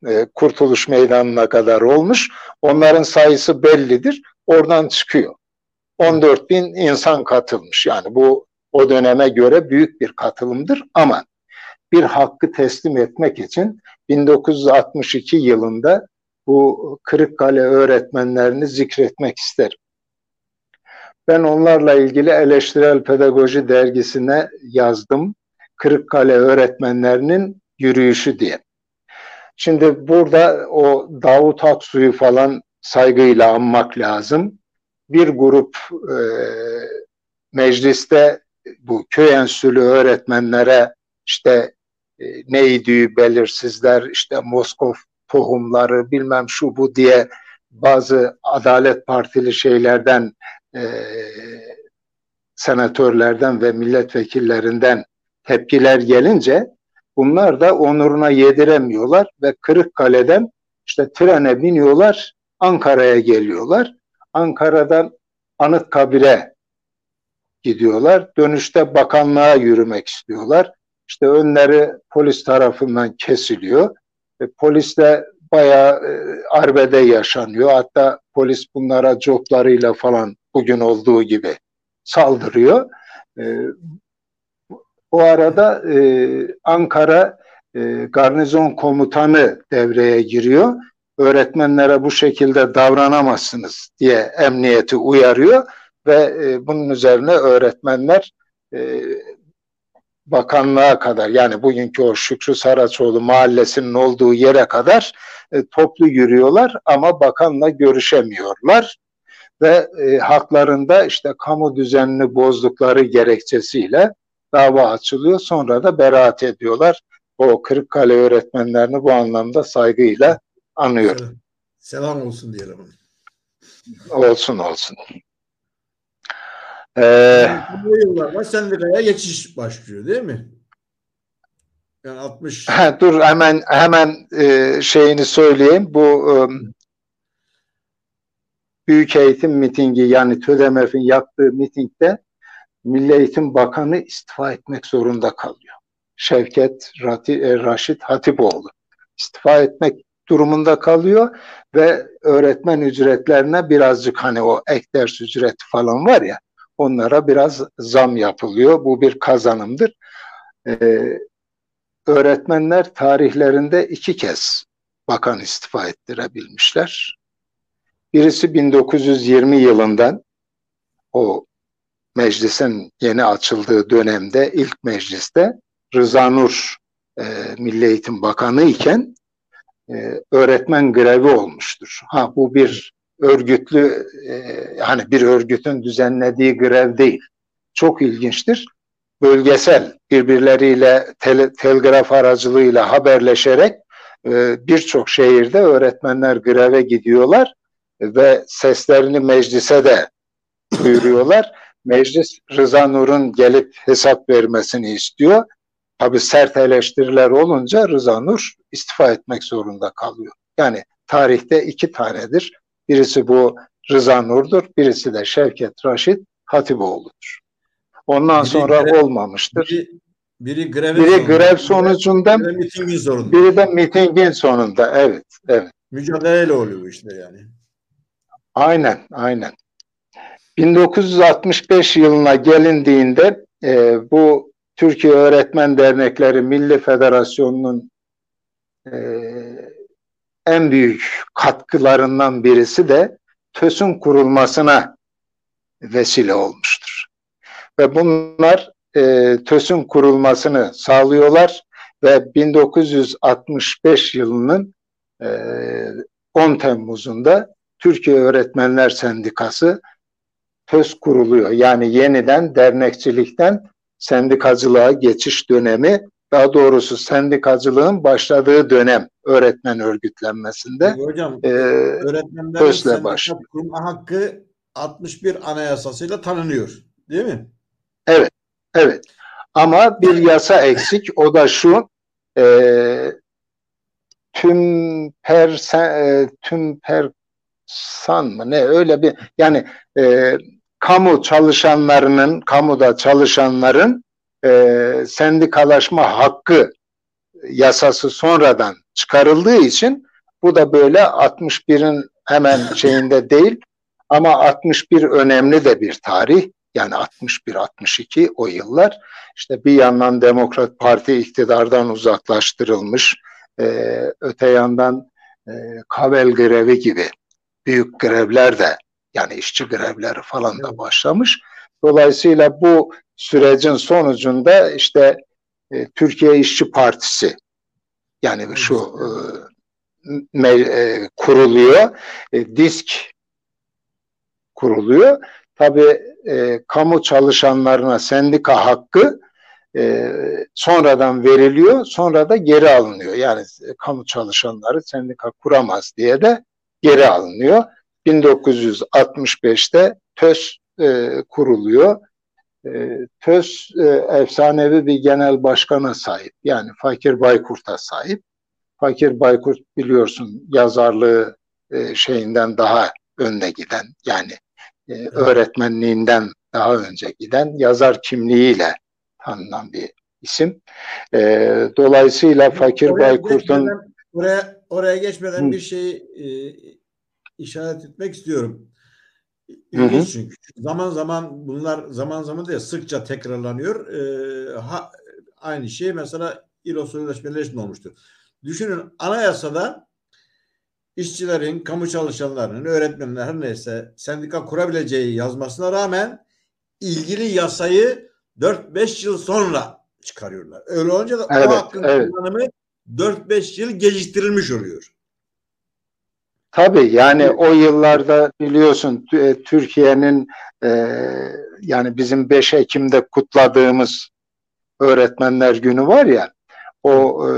e, Kurtuluş Meydanı'na kadar olmuş. Onların sayısı bellidir. Oradan çıkıyor. 14 bin insan katılmış. Yani bu o döneme göre büyük bir katılımdır ama bir hakkı teslim etmek için 1962 yılında bu Kırıkkale öğretmenlerini zikretmek isterim. Ben onlarla ilgili Eleştirel Pedagoji dergisine yazdım. Kırıkkale öğretmenlerinin yürüyüşü diye. Şimdi burada o Davut Aksu'yu falan saygıyla anmak lazım. Bir grup e, mecliste bu köy enstitülü öğretmenlere işte e, neydi belirsizler, işte Moskov tohumları bilmem şu bu diye bazı Adalet Partili şeylerden e, senatörlerden ve milletvekillerinden tepkiler gelince bunlar da onuruna yediremiyorlar ve Kırıkkale'den işte trene biniyorlar Ankara'ya geliyorlar. Ankara'dan Anıtkabir'e gidiyorlar. Dönüşte bakanlığa yürümek istiyorlar. İşte önleri polis tarafından kesiliyor. E, polis de bayağı e, arbede yaşanıyor. Hatta polis bunlara coplarıyla falan bugün olduğu gibi saldırıyor. E, o arada e, Ankara e, garnizon komutanı devreye giriyor. Öğretmenlere bu şekilde davranamazsınız diye emniyeti uyarıyor ve e, bunun üzerine öğretmenler e, bakanlığa kadar yani bugünkü o Şükrü Saraçoğlu mahallesinin olduğu yere kadar e, toplu yürüyorlar ama bakanla görüşemiyorlar ve e, haklarında işte kamu düzenini bozdukları gerekçesiyle dava açılıyor. Sonra da beraat ediyorlar. O Kırıkkale öğretmenlerini bu anlamda saygıyla anıyorum. Selam olsun diyelim. Olsun olsun. Ee, bu yıllarda sendikaya geçiş başlıyor değil mi? Yani 60 he, dur hemen hemen e, şeyini söyleyeyim. Bu e, Büyük Eğitim mitingi yani TÖDEMEF'in yaptığı mitingde Milli Eğitim Bakanı istifa etmek zorunda kalıyor. Şevket Rati, e, Raşit Hatipoğlu istifa etmek durumunda kalıyor ve öğretmen ücretlerine birazcık hani o ek ders ücreti falan var ya onlara biraz zam yapılıyor. Bu bir kazanımdır. Ee, öğretmenler tarihlerinde iki kez bakan istifa ettirebilmişler. Birisi 1920 yılından o meclisin yeni açıldığı dönemde ilk mecliste Rıza Nur e, Milli Eğitim Bakanı iken e, öğretmen grevi olmuştur. Ha bu bir örgütlü e, hani bir örgütün düzenlediği grev değil. Çok ilginçtir. Bölgesel birbirleriyle tel, telgraf aracılığıyla haberleşerek e, birçok şehirde öğretmenler greve gidiyorlar ve seslerini meclise de duyuruyorlar. Meclis Rıza Nur'un gelip hesap vermesini istiyor. Tabi sert eleştiriler olunca Rıza Nur istifa etmek zorunda kalıyor. Yani tarihte iki tanedir. Birisi bu Rıza Nur'dur, birisi de Şevket Raşit Hatipoğlu'dur. Ondan biri sonra grev, olmamıştır. Biri, biri, grev, biri sonunda, grev sonucunda, biri mitingin sonunda. Biri de mitingin sonunda, evet. evet. Mücadeleyle oluyor işte yani. Aynen, aynen. 1965 yılına gelindiğinde e, bu Türkiye Öğretmen Dernekleri Milli Federasyonu'nun e, en büyük katkılarından birisi de TÖS'ün kurulmasına vesile olmuştur. Ve bunlar e, TÖS'ün kurulmasını sağlıyorlar ve 1965 yılının e, 10 Temmuz'unda Türkiye Öğretmenler Sendikası TÖS kuruluyor. Yani yeniden dernekçilikten sendikacılığa geçiş dönemi, daha doğrusu sendikacılığın başladığı dönem öğretmen örgütlenmesinde. Hocam, e, öğretmenlerin sendika başlıyor. kurma hakkı 61 anayasasıyla tanınıyor, değil mi? Evet, evet. Ama bir yasa eksik, o da şu, e, tüm per e, tüm per san mı ne öyle bir yani e, kamu çalışanlarının kamuda çalışanların e, sendikalaşma hakkı yasası sonradan çıkarıldığı için bu da böyle 61'in hemen şeyinde değil ama 61 önemli de bir tarih. Yani 61-62 o yıllar. işte bir yandan Demokrat Parti iktidardan uzaklaştırılmış, e, öte yandan e, Kavel grevi gibi büyük grevler de yani işçi grevleri falan da başlamış. Dolayısıyla bu sürecin sonucunda işte e, Türkiye İşçi Partisi yani şu e, me, e, kuruluyor. E, disk kuruluyor. Tabii e, kamu çalışanlarına sendika hakkı e, sonradan veriliyor, sonra da geri alınıyor. Yani e, kamu çalışanları sendika kuramaz diye de geri alınıyor. 1965'te TÖS e, kuruluyor. E, TÖS e, efsanevi bir genel başkana sahip. Yani Fakir Baykurt'a sahip. Fakir Baykurt biliyorsun yazarlığı e, şeyinden daha önde giden yani e, öğretmenliğinden daha önce giden yazar kimliğiyle tanınan bir isim. E, dolayısıyla Fakir Baykurt'un geçmeden, oraya geçmeden Hı. bir şey e, işaret etmek istiyorum. İlginç çünkü. Zaman zaman bunlar zaman zaman da sıkça tekrarlanıyor. Ee, ha, aynı şey mesela İLO Sözleşmeleri için olmuştur. Düşünün anayasada işçilerin, kamu çalışanlarının, öğretmenler her neyse sendika kurabileceği yazmasına rağmen ilgili yasayı 4-5 yıl sonra çıkarıyorlar. Öyle olunca da evet, o hakkın evet. kullanımı 4-5 yıl geciktirilmiş oluyor. Tabii yani o yıllarda biliyorsun e, Türkiye'nin e, yani bizim 5 Ekim'de kutladığımız öğretmenler günü var ya o e,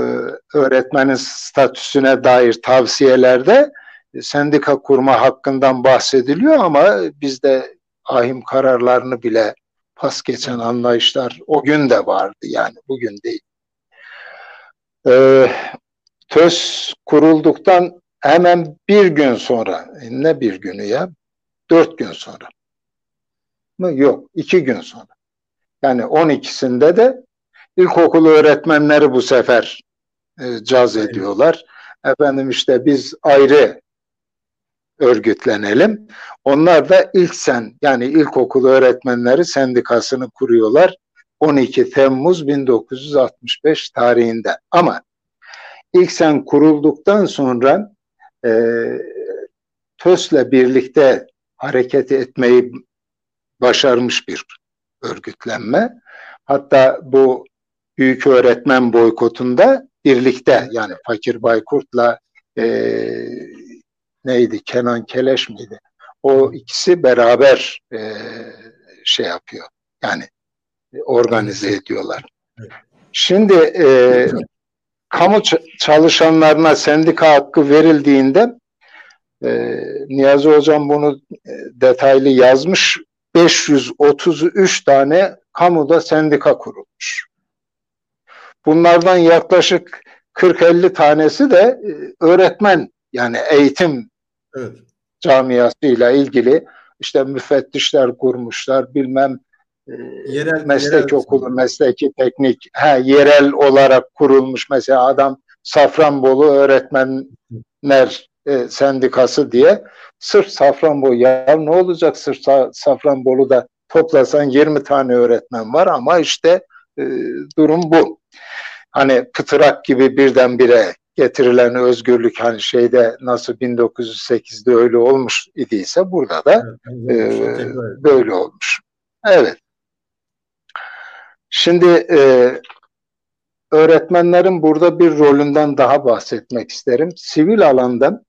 öğretmenin statüsüne dair tavsiyelerde sendika kurma hakkından bahsediliyor ama bizde ahim kararlarını bile pas geçen anlayışlar o gün de vardı yani bugün değil. Ee, TÖS kurulduktan hemen bir gün sonra ne bir günü ya dört gün sonra mı yok iki gün sonra yani 12'sinde de ilkokul öğretmenleri bu sefer e, caz ediyorlar. Efendim işte biz ayrı örgütlenelim. Onlar da ilk sen yani ilkokul öğretmenleri sendikasını kuruyorlar. 12 Temmuz 1965 tarihinde. Ama ilk sen kurulduktan sonra e, TÖS'le birlikte hareket etmeyi başarmış bir örgütlenme. Hatta bu büyük öğretmen boykotunda birlikte yani Fakir Baykurt'la e, neydi Kenan Keleş miydi? O ikisi beraber e, şey yapıyor. Yani organize ediyorlar. Şimdi e, kamu çalışanlarına sendika hakkı verildiğinde e, Niyazi Hocam bunu e, detaylı yazmış. 533 tane kamuda sendika kurulmuş. Bunlardan yaklaşık 40-50 tanesi de e, öğretmen yani eğitim evet. camiasıyla ilgili işte müfettişler kurmuşlar bilmem e, yerel, meslek yerel okulu, mesleki teknik he, yerel olarak kurulmuş mesela adam Safranbolu öğretmenler e, sendikası diye sırf Safranbolu ya ne olacak sırf Safranbolu'da toplasan 20 tane öğretmen var ama işte e, durum bu. Hani pıtırak gibi birdenbire getirilen özgürlük hani şeyde nasıl 1908'de öyle olmuş idiyse burada da evet, e, böyle olmuş. Evet. Şimdi e, öğretmenlerin burada bir rolünden daha bahsetmek isterim. Sivil alanda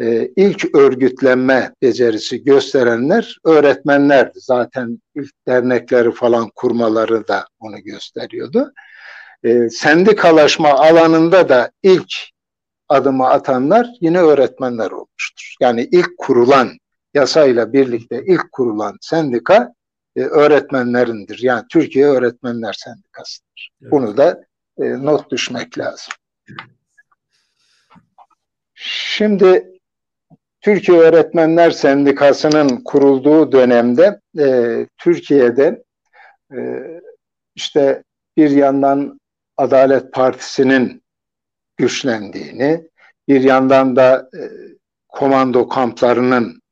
e, ilk örgütlenme becerisi gösterenler öğretmenlerdi. Zaten ilk dernekleri falan kurmaları da onu gösteriyordu. E, sendikalaşma alanında da ilk adımı atanlar yine öğretmenler olmuştur. Yani ilk kurulan yasayla birlikte ilk kurulan sendika e, öğretmenlerindir. Yani Türkiye Öğretmenler Sendikası'dır. Evet. Bunu da e, not düşmek lazım. Şimdi Türkiye Öğretmenler Sendikası'nın kurulduğu dönemde e, Türkiye'de e, işte bir yandan Adalet Partisi'nin güçlendiğini, bir yandan da e, komando kamplarının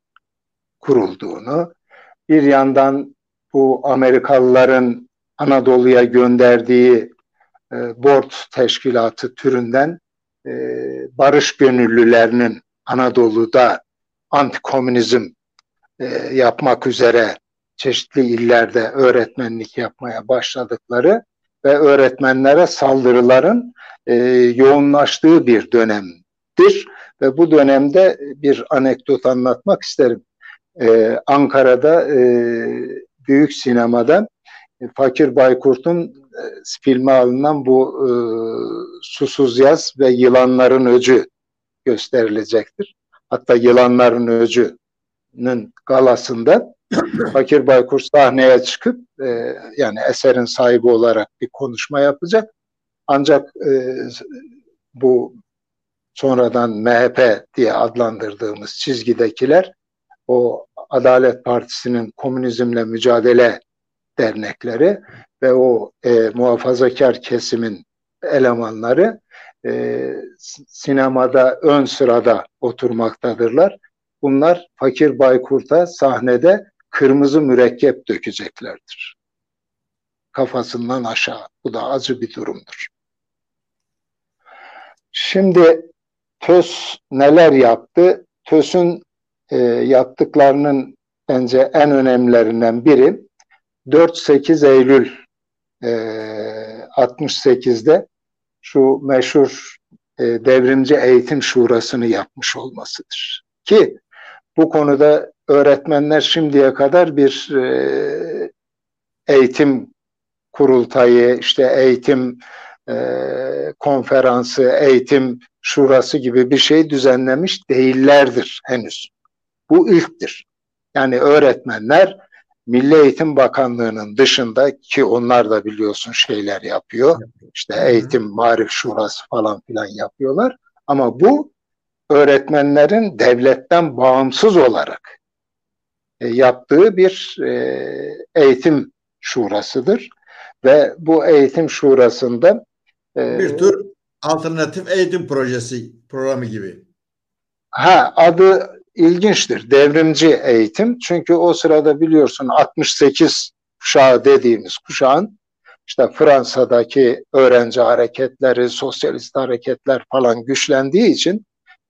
kurulduğunu, bir yandan bu Amerikalıların Anadolu'ya gönderdiği e, board teşkilatı türünden e, barış gönüllülerinin Anadolu'da antikomünizm e, yapmak üzere çeşitli illerde öğretmenlik yapmaya başladıkları ve öğretmenlere saldırıların e, yoğunlaştığı bir dönemdir. Ve bu dönemde bir anekdot anlatmak isterim. Ee, Ankara'da e, büyük sinemada e, Fakir Baykurt'un e, filme alınan bu e, Susuz Yaz ve Yılanların Öcü gösterilecektir. Hatta Yılanların Öcü'nün galasında Fakir Baykurt sahneye çıkıp e, yani eserin sahibi olarak bir konuşma yapacak. Ancak e, bu sonradan MHP diye adlandırdığımız çizgidekiler o Adalet Partisi'nin komünizmle mücadele dernekleri ve o e, muhafazakar kesimin elemanları e, sinemada ön sırada oturmaktadırlar. Bunlar Fakir Baykurt'a sahnede kırmızı mürekkep dökeceklerdir. Kafasından aşağı. Bu da acı bir durumdur. Şimdi TÖS neler yaptı? TÖS'ün e, yaptıklarının bence en önemlilerinden biri 4-8 Eylül e, 68'de şu meşhur e, devrimci eğitim şurasını yapmış olmasıdır. Ki bu konuda öğretmenler şimdiye kadar bir e, eğitim kurultayı, işte eğitim e, konferansı, eğitim şurası gibi bir şey düzenlemiş değillerdir henüz. Bu ilktir. Yani öğretmenler Milli Eğitim Bakanlığı'nın dışında ki onlar da biliyorsun şeyler yapıyor. İşte eğitim, marif şurası falan filan yapıyorlar. Ama bu öğretmenlerin devletten bağımsız olarak e, yaptığı bir e, eğitim şurasıdır. Ve bu eğitim şurasında e, bir tür alternatif eğitim projesi programı gibi. Ha adı ilginçtir. Devrimci eğitim. Çünkü o sırada biliyorsun 68 kuşağı dediğimiz kuşağın işte Fransa'daki öğrenci hareketleri, sosyalist hareketler falan güçlendiği için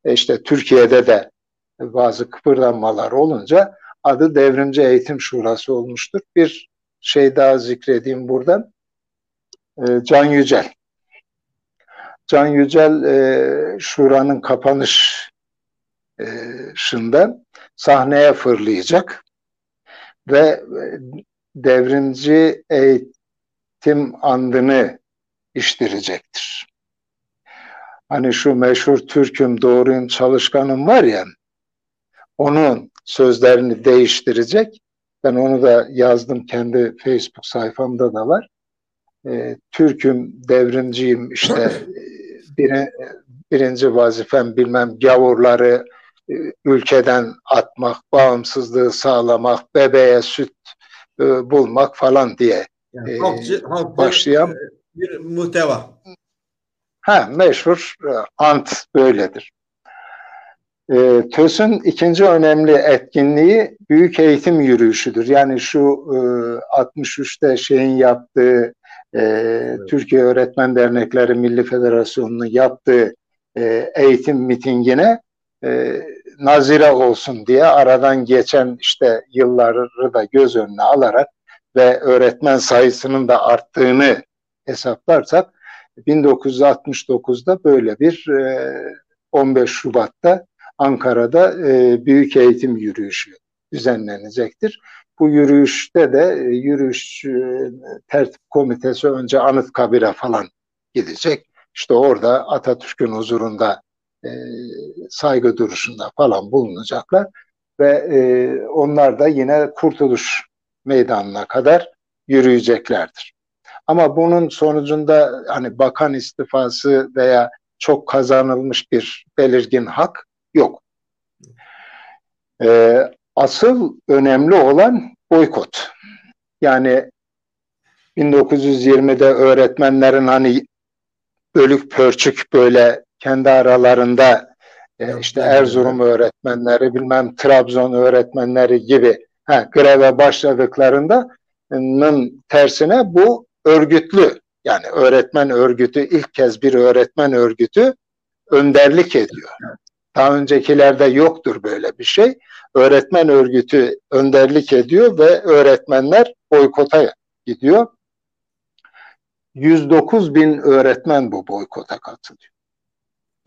e, işte Türkiye'de de bazı kıpırdanmalar olunca adı Devrimci Eğitim Şurası olmuştur. Bir şey daha zikredeyim buradan. E, Can Yücel. Can Yücel e, Şura'nın kapanış şında sahneye fırlayacak ve e, devrimci eğitim andını iştirecektir. Hani şu meşhur Türk'üm, doğruyum, çalışkanım var ya, onun sözlerini değiştirecek. Ben onu da yazdım kendi Facebook sayfamda da var. E, Türk'üm, devrimciyim, işte e, bir, birinci vazifem bilmem gavurları, e, ülkeden atmak, bağımsızlığı sağlamak, bebeğe süt e, bulmak falan diye yani, e, halkçı, halkçı, başlayan bir muhteva. Ha, meşhur e, ant böyledir. E, TÖS'ün ikinci önemli etkinliği büyük eğitim yürüyüşüdür. Yani şu e, 63'te şeyin yaptığı e, evet. Türkiye Öğretmen Dernekleri Milli Federasyonu'nun yaptığı e, eğitim mitingine e, nazire olsun diye aradan geçen işte yılları da göz önüne alarak ve öğretmen sayısının da arttığını hesaplarsak 1969'da böyle bir e, 15 Şubat'ta Ankara'da e, büyük eğitim yürüyüşü düzenlenecektir. Bu yürüyüşte de e, yürüyüş e, tertip komitesi önce Anıtkabir'e falan gidecek. İşte orada Atatürk'ün huzurunda e, saygı duruşunda falan bulunacaklar ve e, onlar da yine Kurtuluş Meydanı'na kadar yürüyeceklerdir. Ama bunun sonucunda hani bakan istifası veya çok kazanılmış bir belirgin hak yok. E, asıl önemli olan boykot. Yani 1920'de öğretmenlerin hani bölük pörçük böyle kendi aralarında e, işte Erzurum öğretmenleri bilmem Trabzon öğretmenleri gibi ha, greve başladıklarının tersine bu örgütlü yani öğretmen örgütü ilk kez bir öğretmen örgütü önderlik ediyor. Daha öncekilerde yoktur böyle bir şey. Öğretmen örgütü önderlik ediyor ve öğretmenler boykota gidiyor. 109 bin öğretmen bu boykota katılıyor.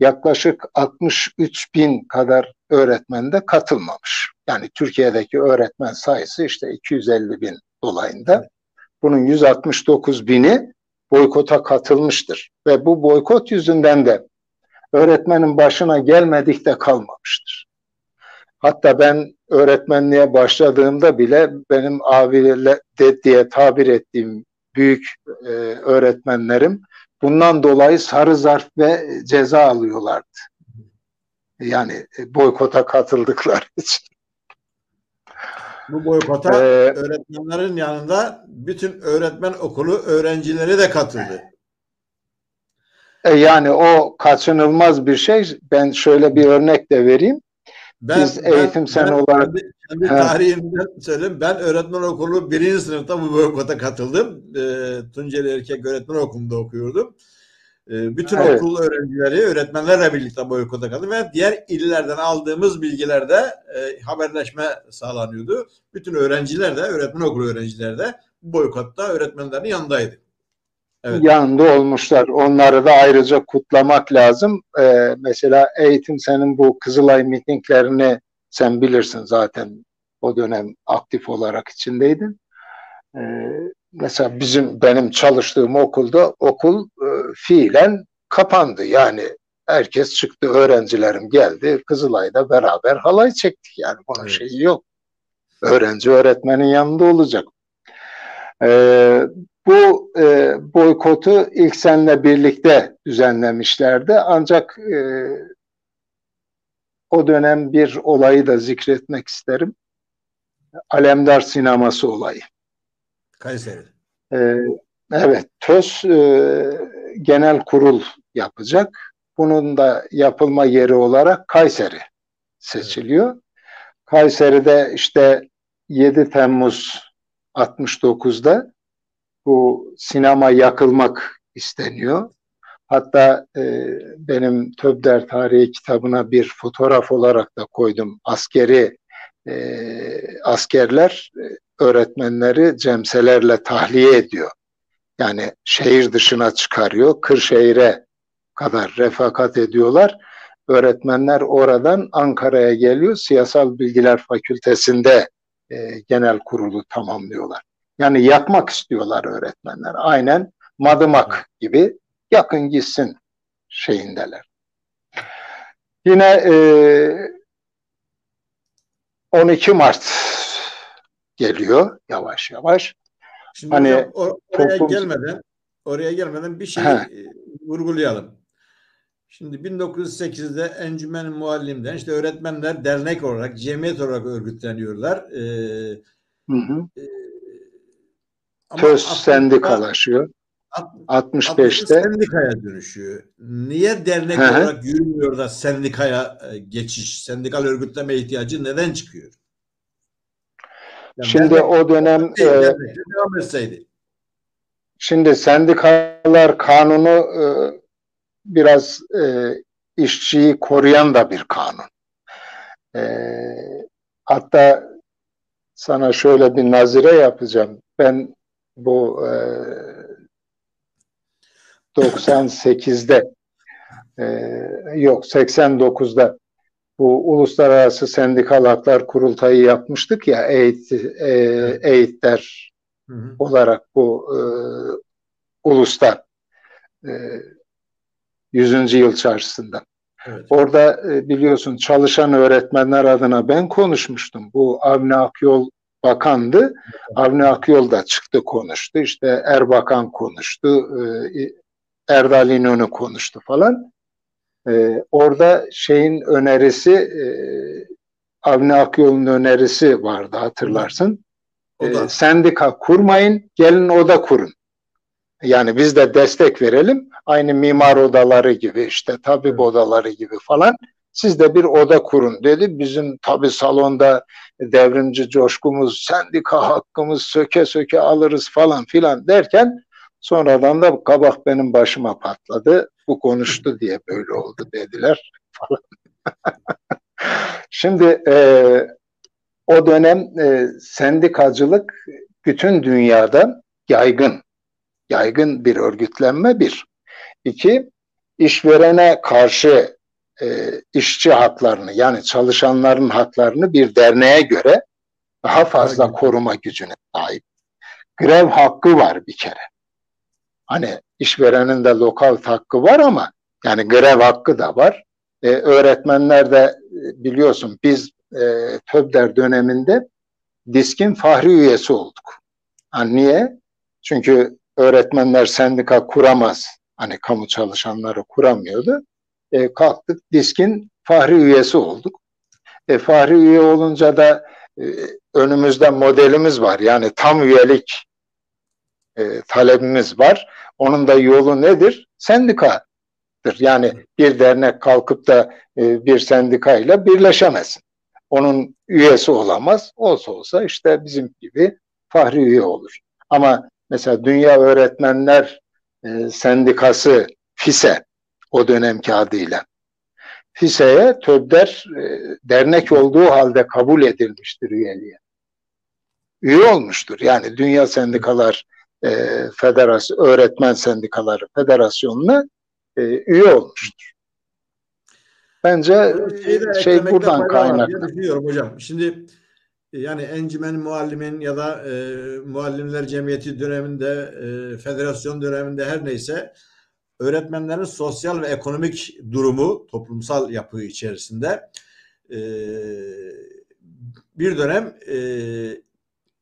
Yaklaşık 63 bin kadar öğretmen de katılmamış. Yani Türkiye'deki öğretmen sayısı işte 250 bin dolayında. Bunun 169 bini boykota katılmıştır. Ve bu boykot yüzünden de öğretmenin başına gelmedik de kalmamıştır. Hatta ben öğretmenliğe başladığımda bile benim abiyle de diye tabir ettiğim büyük e, öğretmenlerim bundan dolayı sarı zarf ve ceza alıyorlardı. Yani e, boykota katıldıkları için. Bu boykota ee, öğretmenlerin yanında bütün öğretmen okulu öğrencileri de katıldı. E yani o kaçınılmaz bir şey. Ben şöyle bir örnek de vereyim. Ben, Biz eğitim sen olarak kendi, kendi tarihimden söyleyeyim. Ben öğretmen okulu birinci sınıfta bu boykota katıldım. E, Tunceli Erkek Öğretmen Okulu'nda okuyordum. E, bütün evet. okul öğrencileri öğretmenlerle birlikte boykota katıldı ve diğer illerden aldığımız bilgilerde e, haberleşme sağlanıyordu. Bütün öğrenciler de, öğretmen okulu öğrenciler de boykotta öğretmenlerin yanındaydı. Evet. yanında olmuşlar. Onları da ayrıca kutlamak lazım. Ee, mesela eğitim senin bu Kızılay mitinglerini sen bilirsin zaten o dönem aktif olarak içindeydin. Ee, mesela bizim benim çalıştığım okulda okul e, fiilen kapandı. Yani herkes çıktı, öğrencilerim geldi. Kızılay'da beraber halay çektik yani bunun evet. şeyi yok. Öğrenci öğretmenin yanında olacak. Ee, bu e, boykotu ilk senle birlikte düzenlemişlerdi. Ancak e, o dönem bir olayı da zikretmek isterim. Alemdar sineması olayı. Kayseri. Ee, evet, TÖS e, genel kurul yapacak. Bunun da yapılma yeri olarak Kayseri seçiliyor. Evet. Kayseri'de işte 7 Temmuz 69'da bu sinema yakılmak isteniyor. Hatta e, benim Töbder Tarihi kitabına bir fotoğraf olarak da koydum. Askeri e, askerler e, öğretmenleri cemselerle tahliye ediyor. Yani şehir dışına çıkarıyor. Kırşehir'e kadar refakat ediyorlar. Öğretmenler oradan Ankara'ya geliyor. Siyasal Bilgiler Fakültesi'nde e, genel kurulu tamamlıyorlar. Yani yakmak istiyorlar öğretmenler. Aynen madımak gibi yakın gitsin şeyindeler. Yine e, 12 Mart geliyor yavaş yavaş. Şimdi hani hocam, or- oraya toplum... gelmeden oraya gelmeden bir şey e, vurgulayalım. Şimdi 1908'de Encümen Muallim'den işte öğretmenler dernek olarak, cemiyet olarak örgütleniyorlar. Ee, hı hı. E, Töz sendikalaşıyor. 65'te sendikaya dönüşüyor. Niye dernek Hı-hı. olarak yürümüyor da sendikaya e, geçiş, sendikal örgütleme ihtiyacı neden çıkıyor? Yani şimdi o dönem değil, e, devam etseydi. Şimdi sendikalar kanunu e, biraz e, işçiyi koruyan da bir kanun. E, hatta sana şöyle bir nazire yapacağım. Ben bu e, 98'de e, yok 89'da bu Uluslararası Sendikal Haklar Kurultayı yapmıştık ya EİT, e, EİT'ler hı hı. olarak bu e, uluslar e, 100. yıl çarşısında. Evet. Orada e, biliyorsun çalışan öğretmenler adına ben konuşmuştum. Bu Avni Akyol bakandı. Avni Akyol da çıktı konuştu. İşte Erbakan konuştu. E, Erdal İnönü konuştu falan. E, orada şeyin önerisi e, Avni Akyol'un önerisi vardı hatırlarsın. E, sendika kurmayın, gelin oda kurun. Yani biz de destek verelim. Aynı mimar odaları gibi işte tabip odaları gibi falan. Siz de bir oda kurun dedi. Bizim tabi salonda devrimci coşkumuz, sendika hakkımız söke söke alırız falan filan derken sonradan da kabak benim başıma patladı. Bu konuştu diye böyle oldu dediler falan. Şimdi e, o dönem e, sendikacılık bütün dünyada yaygın yaygın bir örgütlenme bir. İki, işverene karşı e, işçi haklarını yani çalışanların haklarını bir derneğe göre daha fazla evet. koruma gücüne sahip. Grev hakkı var bir kere. Hani işverenin de lokal hakkı var ama yani grev hakkı da var. Ee, öğretmenler de e, biliyorsun biz e, TÖBDER döneminde diskin fahri üyesi olduk. Yani niye? Çünkü öğretmenler sendika kuramaz. Hani kamu çalışanları kuramıyordu. E, kalktık diskin fahri üyesi olduk. E, fahri üye olunca da e, önümüzde modelimiz var. Yani tam üyelik e, talebimiz var. Onun da yolu nedir? Sendikadır. Yani bir dernek kalkıp da e, bir sendikayla birleşemez. Onun üyesi olamaz. Olsa olsa işte bizim gibi fahri üye olur. Ama Mesela Dünya Öğretmenler e, Sendikası FİSE o dönemki adıyla. FİSE'ye TÖBDER e, dernek olduğu halde kabul edilmiştir üyeliğe. Üye olmuştur. Yani Dünya Sendikalar e, Federasyon, Öğretmen Sendikaları Federasyonu'na e, üye olmuştur. Bence şey buradan kaynaklı. Düşünüyorum hocam. Şimdi yani Encümen Muallimin ya da e, Muallimler Cemiyeti döneminde, e, federasyon döneminde her neyse öğretmenlerin sosyal ve ekonomik durumu toplumsal yapı içerisinde e, bir dönem e,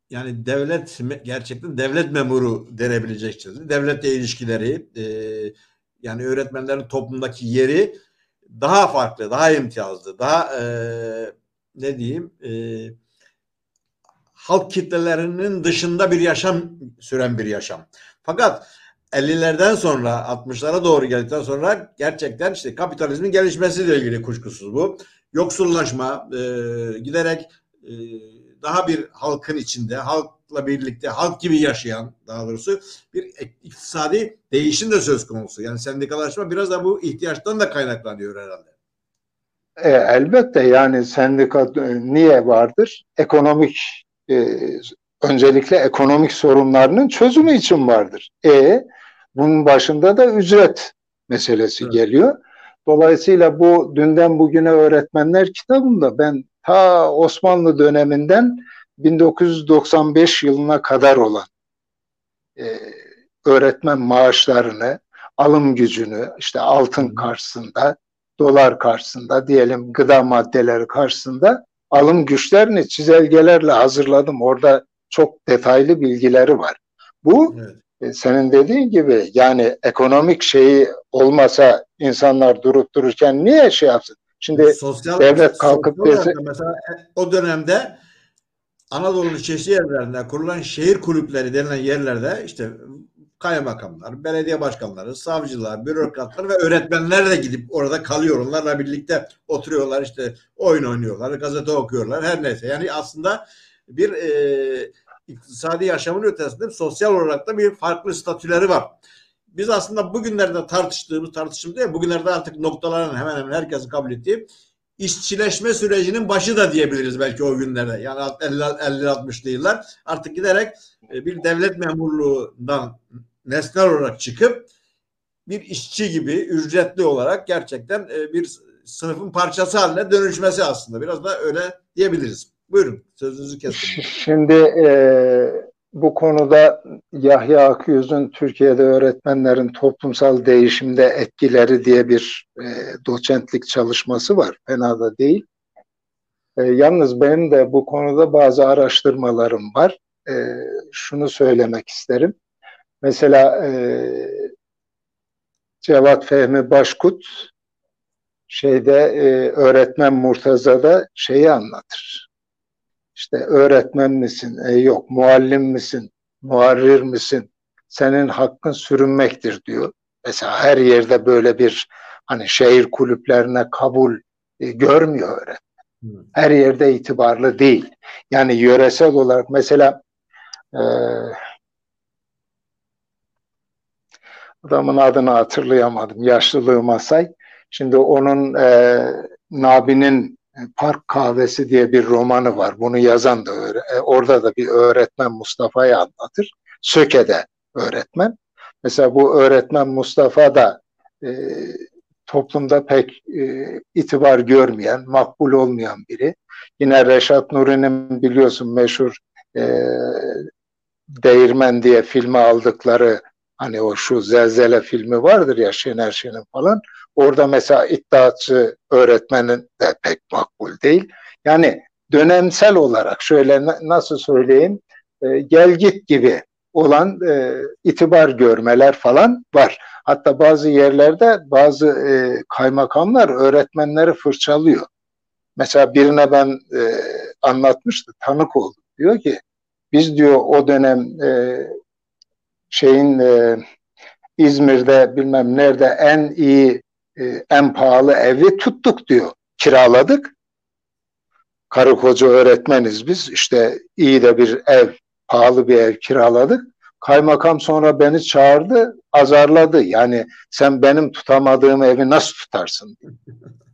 yani devlet gerçekten devlet memuru denebilecek şekilde devletle ilişkileri e, yani öğretmenlerin toplumdaki yeri daha farklı, daha imtiyazlı, daha e, ne diyeyim e, halk kitlelerinin dışında bir yaşam süren bir yaşam. Fakat 50'lerden sonra 60'lara doğru geldikten sonra gerçekten işte kapitalizmin gelişmesiyle ilgili kuşkusuz bu. Yoksullaşma e, giderek e, daha bir halkın içinde, halkla birlikte, halk gibi yaşayan daha doğrusu bir iktisadi değişim de söz konusu. Yani sendikalaşma biraz da bu ihtiyaçtan da kaynaklanıyor herhalde. E, elbette yani sendika e, niye vardır? Ekonomik e, öncelikle ekonomik sorunlarının çözümü için vardır. E bunun başında da ücret meselesi evet. geliyor. Dolayısıyla bu dünden bugüne öğretmenler kitabında ben ta Osmanlı döneminden 1995 yılına kadar olan e, öğretmen maaşlarını, alım gücünü işte altın karşısında, dolar karşısında diyelim gıda maddeleri karşısında alım güçlerini çizelgelerle hazırladım. Orada çok detaylı bilgileri var. Bu evet. E, senin dediğin gibi yani ekonomik şeyi olmasa insanlar durup dururken niye şey yapsın? Şimdi sosyal, devlet kalkıp dese... mesela o dönemde Anadolu'nun çeşitli yerlerinde kurulan şehir kulüpleri denilen yerlerde işte kaymakamlar, belediye başkanları, savcılar, bürokratlar ve öğretmenler de gidip orada kalıyor. Onlarla birlikte oturuyorlar işte oyun oynuyorlar, gazete okuyorlar her neyse. Yani aslında bir e, iktisadi yaşamın ötesinde sosyal olarak da bir farklı statüleri var. Biz aslında bugünlerde tartıştığımız tartışım değil, bugünlerde artık noktaların hemen hemen herkesin kabul ettiği işçileşme sürecinin başı da diyebiliriz belki o günlerde. Yani 50-60'lı yıllar artık giderek e, bir devlet memurluğundan nesnel olarak çıkıp bir işçi gibi ücretli olarak gerçekten e, bir sınıfın parçası haline dönüşmesi aslında. Biraz da öyle diyebiliriz. Buyurun sözünüzü kestim. Şimdi e, bu konuda Yahya Akyüz'ün Türkiye'de öğretmenlerin toplumsal değişimde etkileri diye bir e, doçentlik çalışması var. Fena da değil. E, yalnız benim de bu konuda bazı araştırmalarım var. E, şunu söylemek isterim. Mesela e, Cevat Fehmi Başkut şeyde e, öğretmen Murtaza'da şeyi anlatır. İşte öğretmen misin? E, yok. Muallim misin? Muharrir misin? Senin hakkın sürünmektir diyor. Mesela her yerde böyle bir hani şehir kulüplerine kabul e, görmüyor öğretmen. Her yerde itibarlı değil. Yani yöresel olarak mesela e, adamın adını hatırlayamadım. Yaşlılığıma say. Şimdi onun e, Nabi'nin Park Kahvesi diye bir romanı var. Bunu yazan da e, orada da bir öğretmen Mustafa'yı anlatır. Söke'de öğretmen. Mesela bu öğretmen Mustafa da e, toplumda pek e, itibar görmeyen, makbul olmayan biri. Yine Reşat Nuri'nin biliyorsun meşhur e, Değirmen diye filmi aldıkları hani o şu Zelzele filmi vardır ya Şener Şen'in falan. Orada mesela iddiaçı öğretmenin de pek makbul değil. Yani dönemsel olarak şöyle nasıl söyleyeyim e, gel git gibi olan e, itibar görmeler falan var. Hatta bazı yerlerde bazı e, kaymakamlar öğretmenleri fırçalıyor. Mesela birine ben e, anlatmıştı, tanık oldum. Diyor ki biz diyor o dönem e, şeyin e, İzmir'de bilmem nerede en iyi e, en pahalı evi tuttuk diyor. Kiraladık. Karı koca öğretmeniz biz. İşte iyi de bir ev, pahalı bir ev kiraladık. Kaymakam sonra beni çağırdı, azarladı. Yani sen benim tutamadığım evi nasıl tutarsın?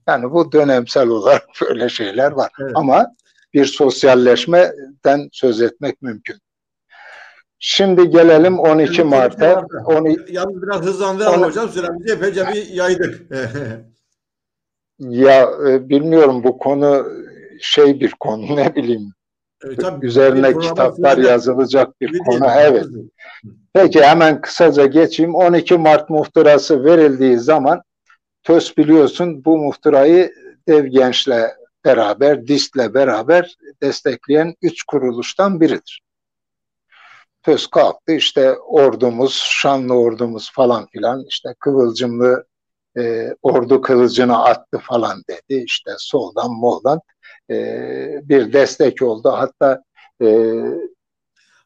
Yani bu dönemsel olarak böyle şeyler var. Evet. Ama bir sosyalleşmeden söz etmek mümkün. Şimdi gelelim 12 Mart'a. Yalnız biraz hızlandı ama hocam süremizi epeyce bir yaydık. ya e, bilmiyorum bu konu şey bir konu ne bileyim. E, tabii, Üzerine kitaplar yazılacak bir konu. Değil. Evet. Peki hemen kısaca geçeyim. 12 Mart muhtırası verildiği zaman TÖS biliyorsun bu muhtırayı Dev Genç'le beraber, DİS'le beraber destekleyen üç kuruluştan biridir söz kalktı işte ordumuz, şanlı ordumuz falan filan işte kıvılcımlı e, ordu kılıcını attı falan dedi. işte soldan moldan e, bir destek oldu. Hatta e,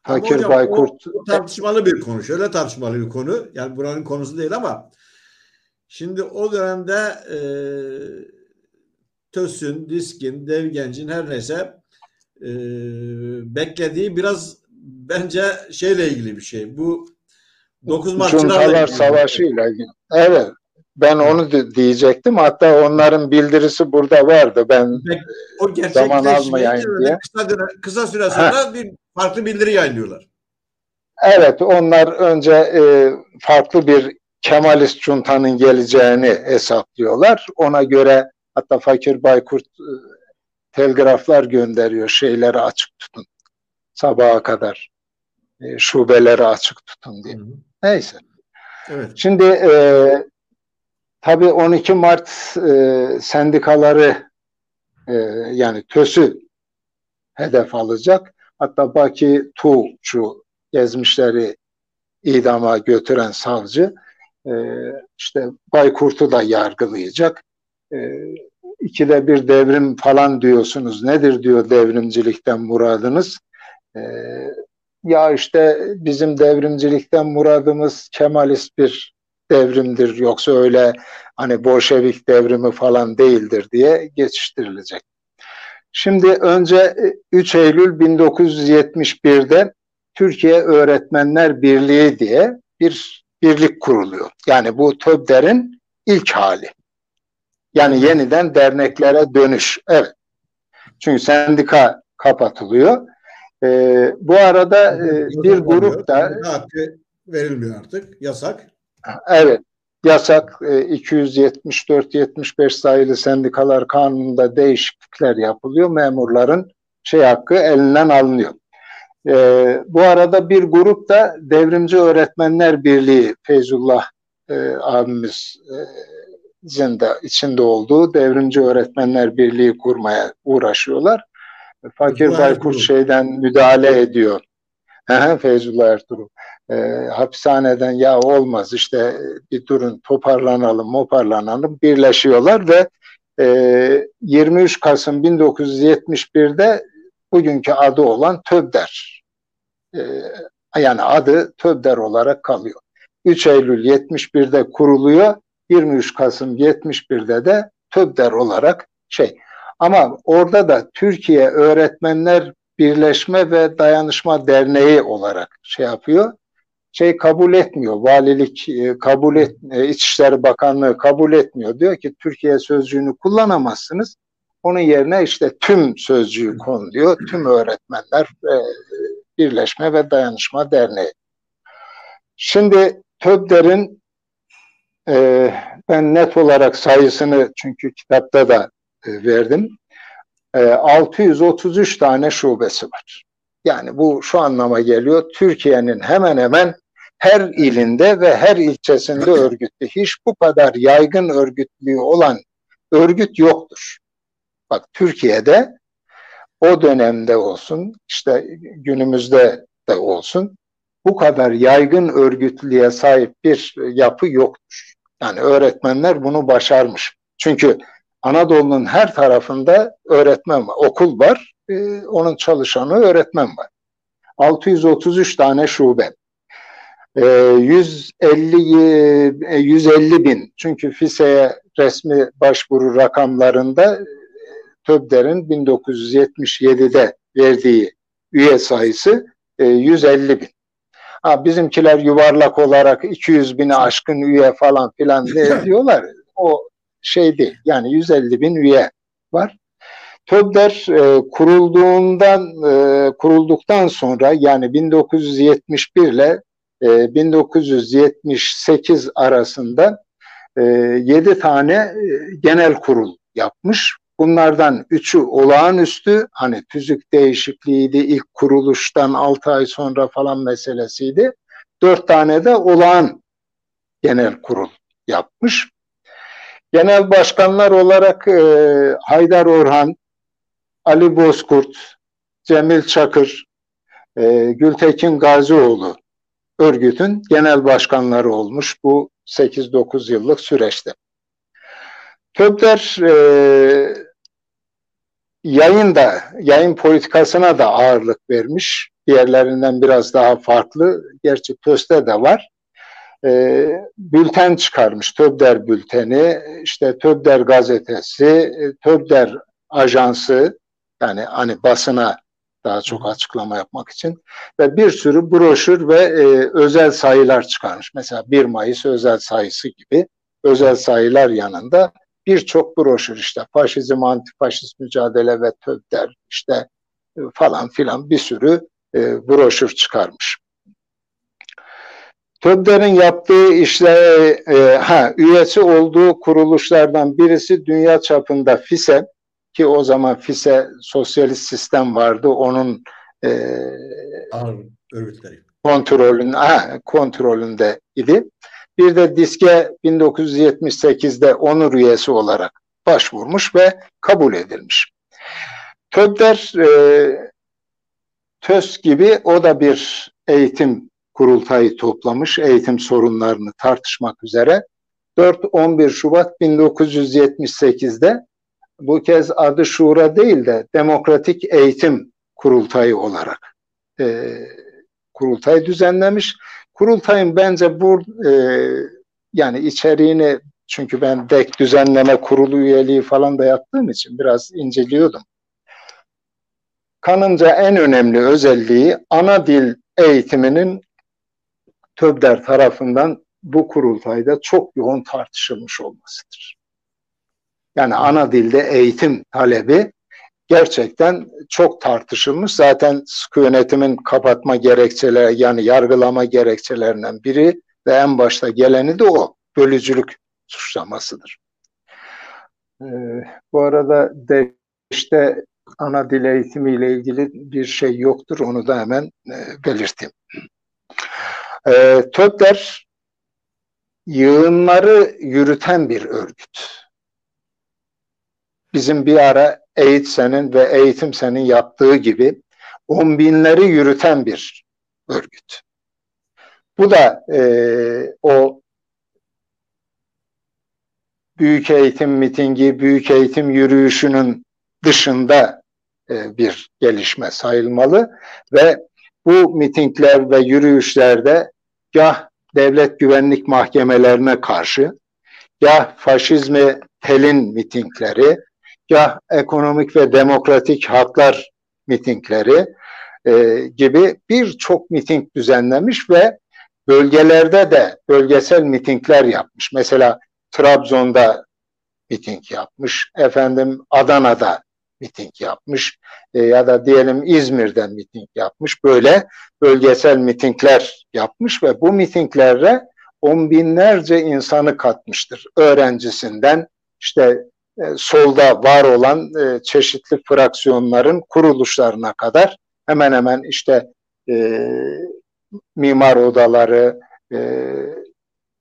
Fakir hocam, Baykurt o, o tartışmalı bir konu. Şöyle tartışmalı bir konu. Yani buranın konusu değil ama şimdi o dönemde e, TÖS'ün, DİSK'in, Devgenc'in her neyse e, beklediği biraz bence şeyle ilgili bir şey. Bu 9 Martçılarla Savaşı ile ilgili. Evet. Ben onu diyecektim. Hatta onların bildirisi burada vardı. Ben o zaman almayayım diye. Kısa, kısa süre sonra bir farklı bildiri yayınlıyorlar. Evet. Onlar önce e, farklı bir Kemalist Cunta'nın geleceğini hesaplıyorlar. Ona göre hatta Fakir Baykurt e, telgraflar gönderiyor. Şeyleri açık tutun sabaha kadar e, şubeleri açık tutun diye. Hı hı. Neyse. Evet. Şimdi e, tabii 12 Mart e, sendikaları e, yani TÖS'ü hedef alacak. Hatta Baki Tuğçu gezmişleri idama götüren savcı e, işte Baykurt'u da yargılayacak. E, ikide bir devrim falan diyorsunuz. Nedir diyor devrimcilikten muradınız? E, ya işte bizim devrimcilikten muradımız Kemalist bir devrimdir yoksa öyle hani Bolşevik devrimi falan değildir diye geçiştirilecek. Şimdi önce 3 e, Eylül 1971'de Türkiye Öğretmenler Birliği diye bir birlik kuruluyor. Yani bu TÖBDER'in ilk hali. Yani yeniden derneklere dönüş. Evet. Çünkü sendika kapatılıyor. E, bu arada e, bir grup da hakkı verilmiyor artık. Yasak. Evet. yasak e, 274-75 sayılı sendikalar kanununda değişiklikler yapılıyor. Memurların şey hakkı elinden alınıyor. E, bu arada bir grup da Devrimci Öğretmenler Birliği Feyzullah e, abimiz e, de içinde olduğu Devrimci Öğretmenler Birliği kurmaya uğraşıyorlar. Fakir Baykur şeyden müdahale ediyor. Feyzullah Ertuğrul. E, hapishaneden ya olmaz işte bir durun toparlanalım moparlanalım birleşiyorlar ve e, 23 Kasım 1971'de bugünkü adı olan TÖBDER e, yani adı TÖBDER olarak kalıyor. 3 Eylül 71'de kuruluyor 23 Kasım 71'de de TÖBDER olarak şey ama orada da Türkiye Öğretmenler Birleşme ve Dayanışma Derneği olarak şey yapıyor. Şey kabul etmiyor. Valilik e, kabul et e, İçişleri Bakanlığı kabul etmiyor. Diyor ki Türkiye sözcüğünü kullanamazsınız. Onun yerine işte tüm sözcüğü kon diyor. Tüm Öğretmenler e, Birleşme ve Dayanışma Derneği. Şimdi TÖBDER'in ben net olarak sayısını çünkü kitapta da verdim. 633 tane şubesi var. Yani bu şu anlama geliyor. Türkiye'nin hemen hemen her ilinde ve her ilçesinde örgütlü. Hiç bu kadar yaygın örgütlüğü olan örgüt yoktur. Bak Türkiye'de o dönemde olsun, işte günümüzde de olsun bu kadar yaygın örgütlüğe sahip bir yapı yoktur. Yani öğretmenler bunu başarmış. Çünkü Anadolu'nun her tarafında öğretmen var, okul var, e, onun çalışanı öğretmen var. 633 tane şube. E, 150 150 bin çünkü FİSE'ye resmi başvuru rakamlarında e, TÖBDER'in 1977'de verdiği üye sayısı e, 150 bin. Ha, bizimkiler yuvarlak olarak 200 bini aşkın üye falan filan diyorlar. O şey değil. Yani 150 bin üye var. TÖBDER e, kurulduğundan e, kurulduktan sonra yani 1971 ile e, 1978 arasında e, 7 tane e, genel kurul yapmış. Bunlardan üçü olağanüstü hani tüzük değişikliğiydi ilk kuruluştan 6 ay sonra falan meselesiydi. Dört tane de olağan genel kurul yapmış. Genel başkanlar olarak e, Haydar Orhan, Ali Bozkurt, Cemil Çakır, e, Gültekin Gazioğlu örgütün genel başkanları olmuş bu 8-9 yıllık süreçte. Töbder e, yayın da, yayın politikasına da ağırlık vermiş. Diğerlerinden biraz daha farklı. Gerçi TÖS'te de var e, bülten çıkarmış. Töbder bülteni, işte Töbder gazetesi, e, Töbder ajansı yani hani basına daha çok açıklama yapmak için ve bir sürü broşür ve e, özel sayılar çıkarmış. Mesela 1 Mayıs özel sayısı gibi özel sayılar yanında birçok broşür işte faşizm, antifaşist mücadele ve töbder işte e, falan filan bir sürü e, broşür çıkarmış. TÖBDER'in yaptığı işler, e, ha, üyesi olduğu kuruluşlardan birisi dünya çapında FİSE ki o zaman FİSE sosyalist sistem vardı. Onun e, örgütleri. Kontrolün, ha, kontrolünde idi. Bir de DİSK'e 1978'de onur üyesi olarak başvurmuş ve kabul edilmiş. TÖBDER e, TÖS gibi o da bir eğitim kurultayı toplamış eğitim sorunlarını tartışmak üzere. 4-11 Şubat 1978'de bu kez adı Şura değil de Demokratik Eğitim Kurultayı olarak e, kurultay düzenlemiş. Kurultayın bence bu e, yani içeriğini çünkü ben DEK düzenleme kurulu üyeliği falan da yaptığım için biraz inceliyordum. Kanımca en önemli özelliği ana dil eğitiminin TÖBDER tarafından bu kurultayda çok yoğun tartışılmış olmasıdır. Yani ana dilde eğitim talebi gerçekten çok tartışılmış. Zaten sıkı yönetimin kapatma gerekçeleri yani yargılama gerekçelerinden biri ve en başta geleni de o. bölücülük suçlamasıdır. Ee, bu arada de işte ana dil eğitimiyle ilgili bir şey yoktur. Onu da hemen e, belirteyim. E, TÖB'ler yığınları yürüten bir örgüt. Bizim bir ara Eğitsen'in ve Eğitimsen'in yaptığı gibi on binleri yürüten bir örgüt. Bu da e, o büyük eğitim mitingi, büyük eğitim yürüyüşünün dışında e, bir gelişme sayılmalı ve bu mitingler ve yürüyüşlerde ya devlet güvenlik mahkemelerine karşı ya faşizmi telin mitingleri ya ekonomik ve demokratik haklar mitingleri e, gibi birçok miting düzenlemiş ve bölgelerde de bölgesel mitingler yapmış. Mesela Trabzon'da miting yapmış, efendim Adana'da miting yapmış e, ya da diyelim İzmir'den miting yapmış. Böyle bölgesel mitingler yapmış ve bu mitinglere on binlerce insanı katmıştır. Öğrencisinden işte e, solda var olan e, çeşitli fraksiyonların kuruluşlarına kadar hemen hemen işte e, mimar odaları, e,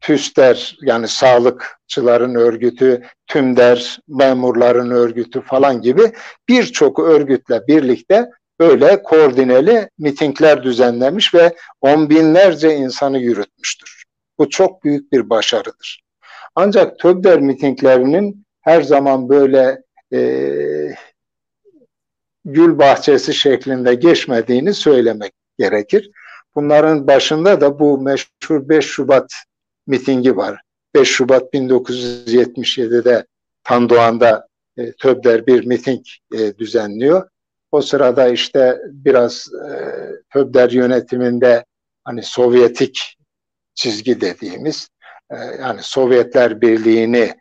TÜSTER yani sağlıkçıların örgütü, TÜMDER, memurların örgütü falan gibi birçok örgütle birlikte böyle koordineli mitingler düzenlemiş ve on binlerce insanı yürütmüştür. Bu çok büyük bir başarıdır. Ancak TÖBDER mitinglerinin her zaman böyle e, gül bahçesi şeklinde geçmediğini söylemek gerekir. Bunların başında da bu meşhur 5 Şubat mitingi var. 5 Şubat 1977'de Tandoğan'da e, Töbder bir miting e, düzenliyor. O sırada işte biraz e, Töbder yönetiminde hani Sovyetik çizgi dediğimiz e, yani Sovyetler Birliği'ni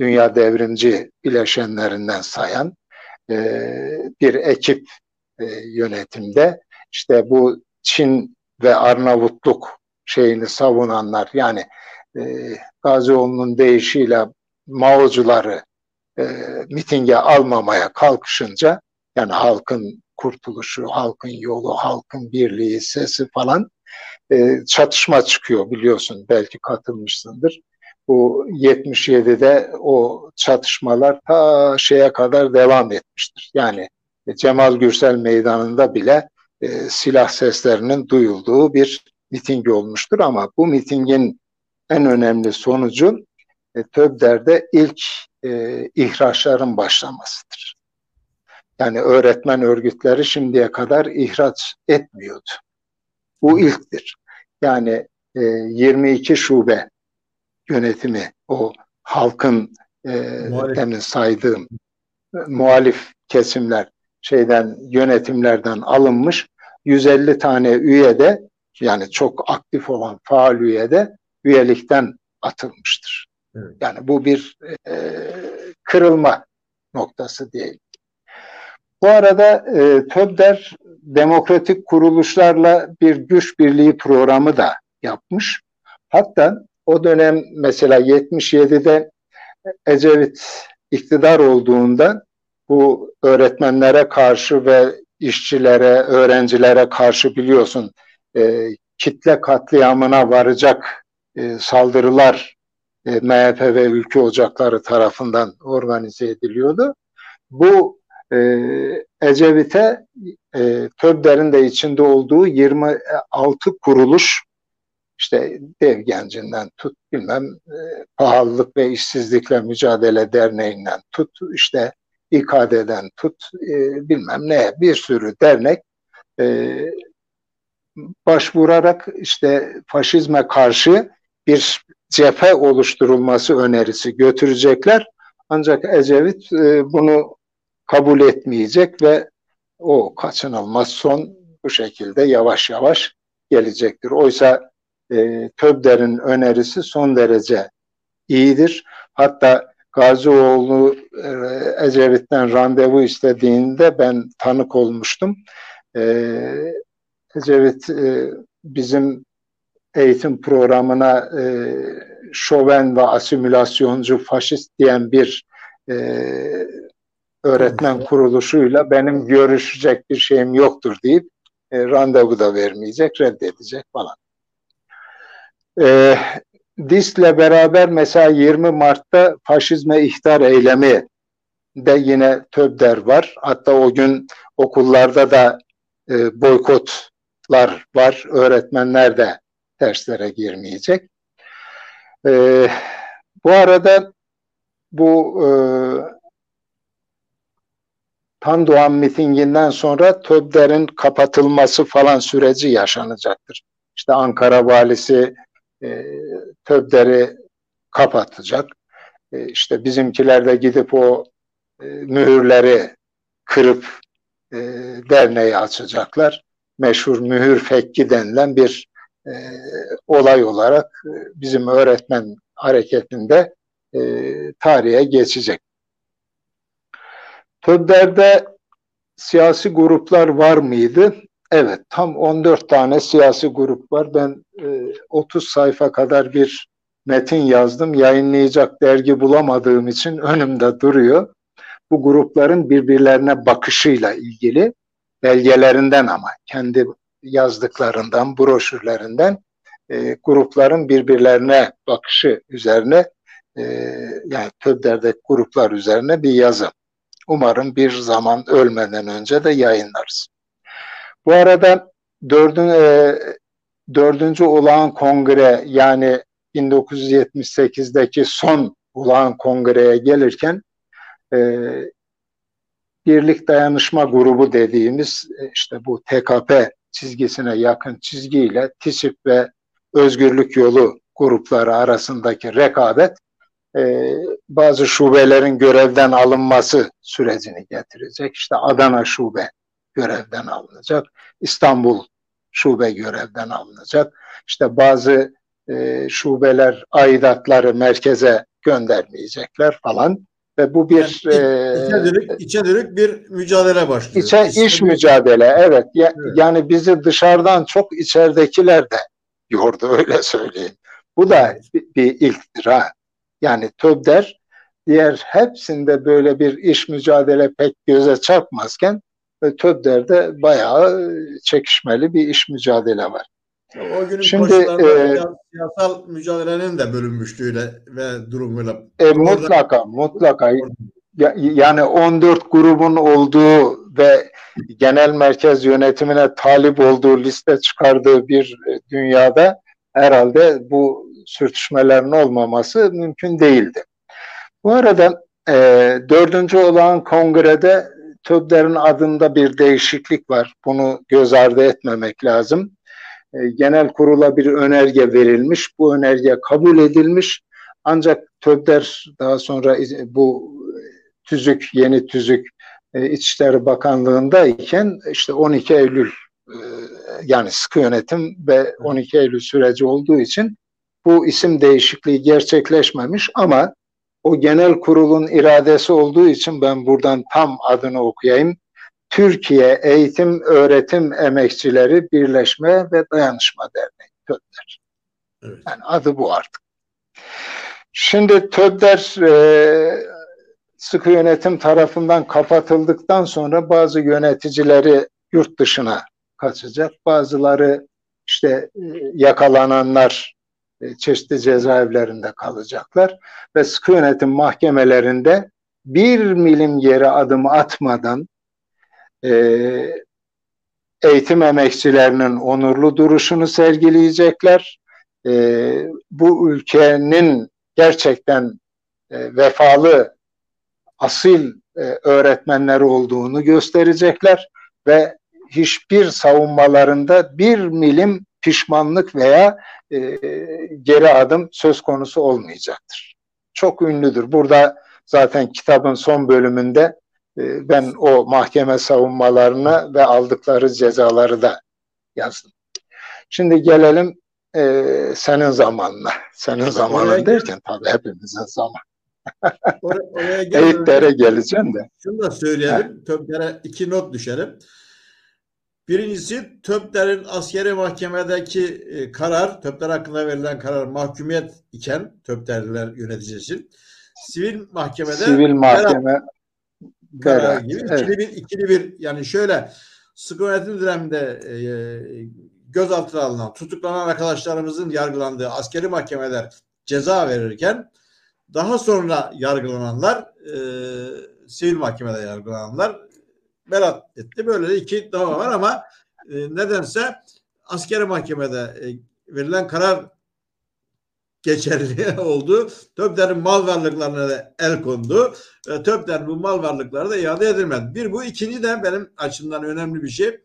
dünya devrimci bileşenlerinden sayan e, bir ekip e, yönetimde işte bu Çin ve Arnavutluk şeyini savunanlar yani e, Gazioğlu'nun deyişiyle Maocuları e, mitinge almamaya kalkışınca yani halkın kurtuluşu, halkın yolu, halkın birliği, sesi falan e, çatışma çıkıyor biliyorsun belki katılmışsındır. Bu 77'de o çatışmalar ta şeye kadar devam etmiştir. Yani Cemal Gürsel Meydanı'nda bile e, silah seslerinin duyulduğu bir miting olmuştur ama bu mitingin en önemli sonucu e, TÖBDER'de ilk e, ihraçların başlamasıdır. Yani öğretmen örgütleri şimdiye kadar ihraç etmiyordu. Bu ilktir. Yani e, 22 şube yönetimi o halkın e, demin saydığım e, muhalif kesimler şeyden yönetimlerden alınmış 150 tane üye de yani çok aktif olan faal üye de üyelikten atılmıştır. Evet. Yani bu bir e, kırılma noktası değil. Bu arada e, TÖBDER demokratik kuruluşlarla bir güç birliği programı da yapmış. Hatta o dönem mesela 77'de Ecevit iktidar olduğunda bu öğretmenlere karşı ve işçilere, öğrencilere karşı biliyorsun e, kitle katliamına varacak e, saldırılar e, MHP ve ülke ocakları tarafından organize ediliyordu. Bu e, Ecevit'e e, TÖBDER'in de içinde olduğu 26 kuruluş işte dev gencinden tut bilmem e, pahalılık ve işsizlikle mücadele derneğinden tut işte İKD'den tut e, bilmem ne bir sürü dernek e, başvurarak işte faşizme karşı bir cephe oluşturulması önerisi götürecekler. Ancak Ecevit e, bunu kabul etmeyecek ve o kaçınılmaz son bu şekilde yavaş yavaş gelecektir. Oysa e, Töbder'in önerisi son derece iyidir. Hatta Gazioğlu e, Ecevit'ten randevu istediğinde ben tanık olmuştum. E, Ecevit e, bizim eğitim programına e, şoven ve asimilasyoncu, faşist diyen bir e, öğretmen kuruluşuyla benim görüşecek bir şeyim yoktur deyip e, randevu da vermeyecek, reddedecek falan. E, DİS'le beraber mesela 20 Mart'ta faşizme ihtar eylemi de yine TÖBDER var. Hatta o gün okullarda da e, boykotlar var. Öğretmenler de derslere girmeyecek. E, bu arada bu e, Tan Doğan mitinginden sonra TÖBDER'in kapatılması falan süreci yaşanacaktır. İşte Ankara valisi e, TÖBDER'i kapatacak. E, işte bizimkiler de gidip o e, mühürleri kırıp e, derneği açacaklar. Meşhur mühür fekki denilen bir e, olay olarak e, bizim öğretmen hareketinde e, tarihe geçecek. TÖBDER'de siyasi gruplar var mıydı? Evet, tam 14 tane siyasi grup var. Ben e, 30 sayfa kadar bir metin yazdım. Yayınlayacak dergi bulamadığım için önümde duruyor. Bu grupların birbirlerine bakışıyla ilgili belgelerinden ama kendi yazdıklarından, broşürlerinden e, grupların birbirlerine bakışı üzerine e, yani TÖBDER'deki gruplar üzerine bir yazı. Umarım bir zaman ölmeden önce de yayınlarız. Bu arada dördün, e, dördüncü olağan kongre yani 1978'deki son olağan kongreye gelirken e, Birlik Dayanışma Grubu dediğimiz e, işte bu TKP çizgisine yakın çizgiyle TİSİP ve Özgürlük Yolu grupları arasındaki rekabet e, bazı şubelerin görevden alınması sürecini getirecek. İşte Adana şube görevden alınacak. İstanbul şube görevden alınacak. İşte bazı e, şubeler aidatları merkeze göndermeyecekler falan. Ve bu bir yani, e, içe, dönük, içe dönük bir mücadele başlıyor. İçe, iç, iş mücadele evet. Ya, evet. Yani bizi dışarıdan çok içeridekiler de yordu öyle söyleyeyim. Bu da bir, bir ilktir ha. Yani TÖBDER diğer hepsinde böyle bir iş mücadele pek göze çarpmazken TÖBDER'de bayağı çekişmeli bir iş mücadele var. O günün Şimdi e, siyasal mücadelenin de bölünmüşlüğüyle ve durumuyla. E, mutlaka, mutlaka. Yani 14 grubun olduğu ve genel merkez yönetimine talip olduğu liste çıkardığı bir dünyada herhalde bu sürtüşmelerin olmaması mümkün değildi. Bu arada e, dördüncü olan kongrede TÖBDER'in adında bir değişiklik var. Bunu göz ardı etmemek lazım. E, genel kurula bir önerge verilmiş. Bu önerge kabul edilmiş. Ancak TÖBDER daha sonra bu tüzük, yeni tüzük e, İçişleri Bakanlığı'ndayken işte 12 Eylül e, yani sıkı yönetim ve 12 Eylül süreci olduğu için bu isim değişikliği gerçekleşmemiş ama o genel kurulun iradesi olduğu için ben buradan tam adını okuyayım. Türkiye Eğitim Öğretim Emekçileri Birleşme ve Dayanışma Derneği TÖBDER. Evet. Yani adı bu artık. Şimdi TÖBDER e, sıkı yönetim tarafından kapatıldıktan sonra bazı yöneticileri yurt dışına kaçacak. Bazıları işte e, yakalananlar e, çeşitli cezaevlerinde kalacaklar ve sıkı yönetim mahkemelerinde bir milim yere adım atmadan e, eğitim emekçilerinin onurlu duruşunu sergileyecekler. E, bu ülkenin gerçekten e, vefalı, asil e, öğretmenleri olduğunu gösterecekler ve hiçbir savunmalarında bir milim pişmanlık veya e, geri adım söz konusu olmayacaktır. Çok ünlüdür. Burada zaten kitabın son bölümünde ben o mahkeme savunmalarını ve aldıkları cezaları da yazdım. Şimdi gelelim e, senin zamanına. Senin zamanın derken tabii hepimizin zaman. Oraya, oraya Eğitlere geleceğim de. Şunu da söyleyelim. Töblere iki not düşelim. Birincisi Töpler'in askeri mahkemedeki e, karar, Töpler hakkında verilen karar mahkumiyet iken Töplerliler yöneticisi sivil mahkemede Sivil mahkeme karar beraat. gibi Evet. ikili bir ikili bir yani şöyle sıkı yönetim döneminde e, gözaltına alınan tutuklanan arkadaşlarımızın yargılandığı askeri mahkemeler ceza verirken daha sonra yargılananlar e, sivil mahkemede yargılananlar beraat etti. Böyle de iki dava var ama e, nedense askeri mahkemede e, verilen karar geçerli oldu. Töpler'in mal varlıklarına da el kondu. E, Töpler bu mal varlıkları da iade edilmedi. Bir bu. ikinci de benim açımdan önemli bir şey.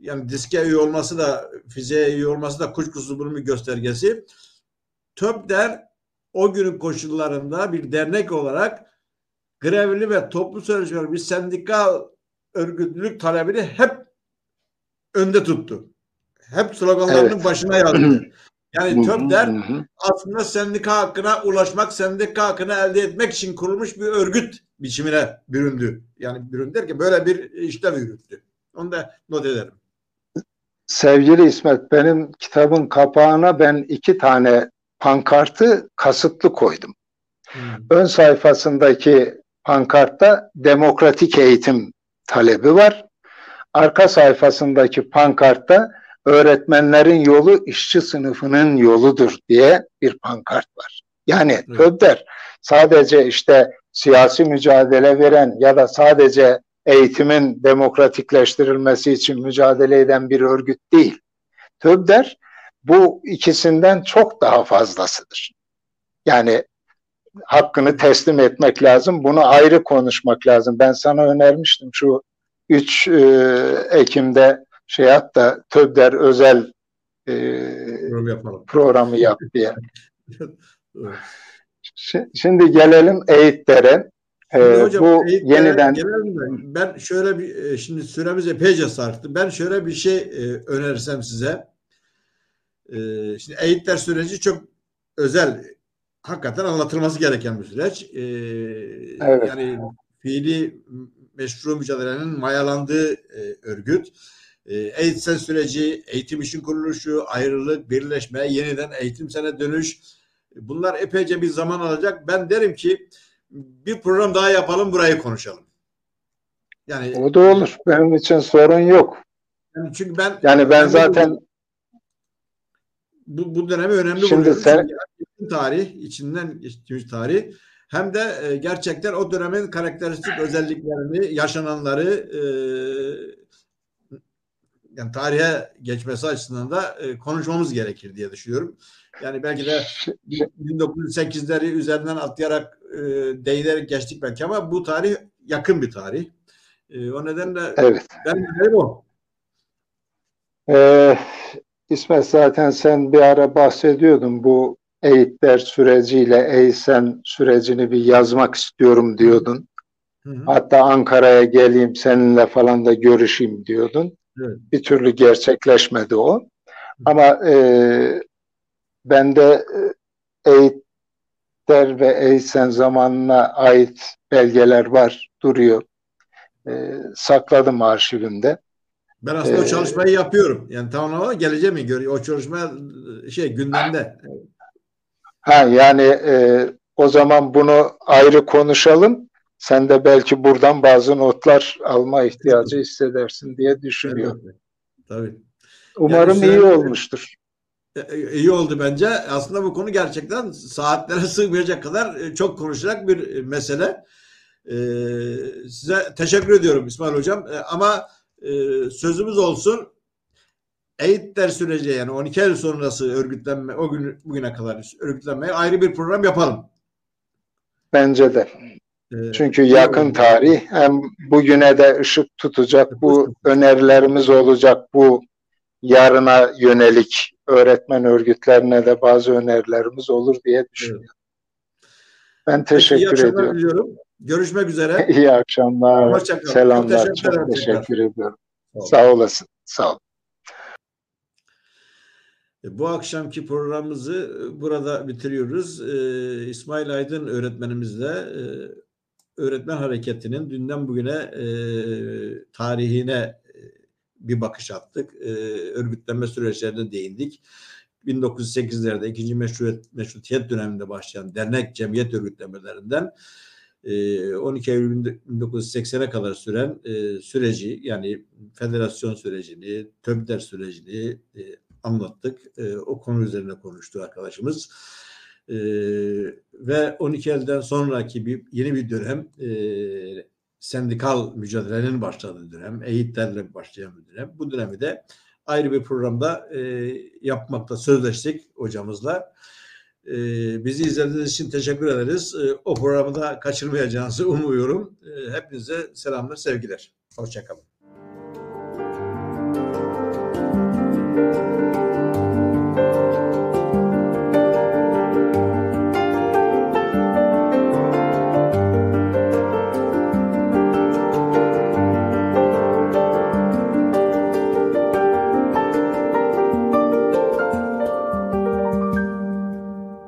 Yani diske üye olması da fiziğe üye olması da kuşkusuz bunun bir göstergesi. Töpler o günün koşullarında bir dernek olarak grevli ve toplu sözleşmeli bir sendikal örgütlülük talebini hep önde tuttu. Hep sloganlarının Evet. başına yazdı. Yani Töpler aslında sendika hakkına ulaşmak, sendika hakkını elde etmek için kurulmuş bir örgüt biçimine büründü. Yani büründü derken böyle bir işlev yürüttü. Onu da not ederim. Sevgili İsmet, benim kitabın kapağına ben iki tane pankartı kasıtlı koydum. Ön sayfasındaki pankartta demokratik eğitim talebi var. Arka sayfasındaki pankartta öğretmenlerin yolu işçi sınıfının yoludur diye bir pankart var. Yani Evet. Töbder sadece işte siyasi mücadele veren ya da sadece eğitimin demokratikleştirilmesi için mücadele eden bir örgüt değil. Töbder bu ikisinden çok daha fazlasıdır. Yani hakkını teslim etmek lazım. Bunu ayrı konuşmak lazım. Ben sana önermiştim şu 3 Ekim'de şey da Töbder özel e, yapalım. programı yap diye. Evet. Şimdi gelelim eğitlere. Ee, hocam, bu yeniden gelelim ben şöyle bir e, şimdi süremiz epeyce sarktı. Ben şöyle bir şey e, önerirsem size. E, şimdi eğitimler süreci çok özel hakikaten anlatılması gereken bir süreç. E, Evet. Yani fiili meşru mücadelenin mayalandığı e, örgüt. E, eğitim süreci, eğitim işin kuruluşu, ayrılık, birleşme, yeniden eğitim sene dönüş. Bunlar epeyce bir zaman alacak. Ben derim ki bir program daha yapalım burayı konuşalım. Yani o da olur. Benim için sorun yok. Yani çünkü ben Yani ben zaten bu, bu dönemi önemli Şimdi buluyorum. sen- yakın tarih, içinden geçtiğimiz tarih hem de e, gerçekten o dönemin karakteristik özelliklerini, yaşananları e, yani tarihe geçmesi açısından da e, konuşmamız gerekir diye düşünüyorum. Yani belki de 1908'leri üzerinden atlayarak e, değinerek geçtik belki ama bu tarih yakın bir tarih. E, o nedenle evet. ben de o. Ee, İsmet zaten sen bir ara bahsediyordun bu eğitler süreciyle eğsen sürecini bir yazmak istiyorum diyordun. Hı hı. Hatta Ankara'ya geleyim seninle falan da görüşeyim diyordun. Evet. Bir türlü gerçekleşmedi o. Ama e, bende e, eğitler ve eğsen zamanına ait belgeler var, duruyor. E, sakladım arşivimde. Ben aslında o Ee, çalışmayı yapıyorum. Yani tamamlamadan geleceğim mi? Gör- O çalışma e, şey gündemde. Ha yani e, o zaman bunu ayrı konuşalım. Sen de belki buradan bazı notlar alma ihtiyacı hissedersin diye düşünüyorum. Tabii. Umarım Yani iyi olmuştur. E, e, İyi oldu bence. Aslında bu konu gerçekten saatlere sığmayacak kadar e, çok konuşacak bir mesele. Size teşekkür ediyorum İsmail Hocam. Ama sözümüz olsun. Eğitim süreci yani 12 Eylül sonrası örgütlenme o gün bugüne kadar örgütlenmeye ayrı bir program yapalım. Bence de. E, Çünkü yakın tarih hem bugüne de ışık tutacak bu önerilerimiz olacak bu yarına yönelik öğretmen örgütlerine de bazı önerilerimiz olur diye düşünüyorum. Ben Peki, iyi teşekkür akşamlar ediyorum. diliyorum. Görüşmek üzere. İyi akşamlar. Hoşça kalın. Çok Selamlar. teşekkür Çok teşekkür ediyorum. Sağ olasın. Sağ ol. E, Bu akşamki programımızı e, burada bitiriyoruz. Ee, İsmail Aydın öğretmenimizle e, öğretmen hareketinin dünden bugüne e, tarihine e, bir bakış attık. E, örgütlenme süreçlerine değindik. 1908'lerde ikinci meşruiyet, meşrutiyet döneminde başlayan dernek cemiyet örgütlemelerinden e, 12 Eylül 1980'e kadar süren e, süreci yani federasyon sürecini, TÖBDER sürecini e, anlattık. E, o konu üzerine konuştu arkadaşımız. E, ve 12 Eylül'den sonraki bir, yeni bir dönem e, sendikal mücadelenin başladığı dönem, eğitlerle başlayan bir dönem. Bu dönemi de ayrı bir programda e, yapmakta sözleştik hocamızla. E, bizi izlediğiniz için teşekkür ederiz. E, o programı da kaçırmayacağınızı umuyorum. E, hepinize selamlar, sevgiler. Hoşçakalın.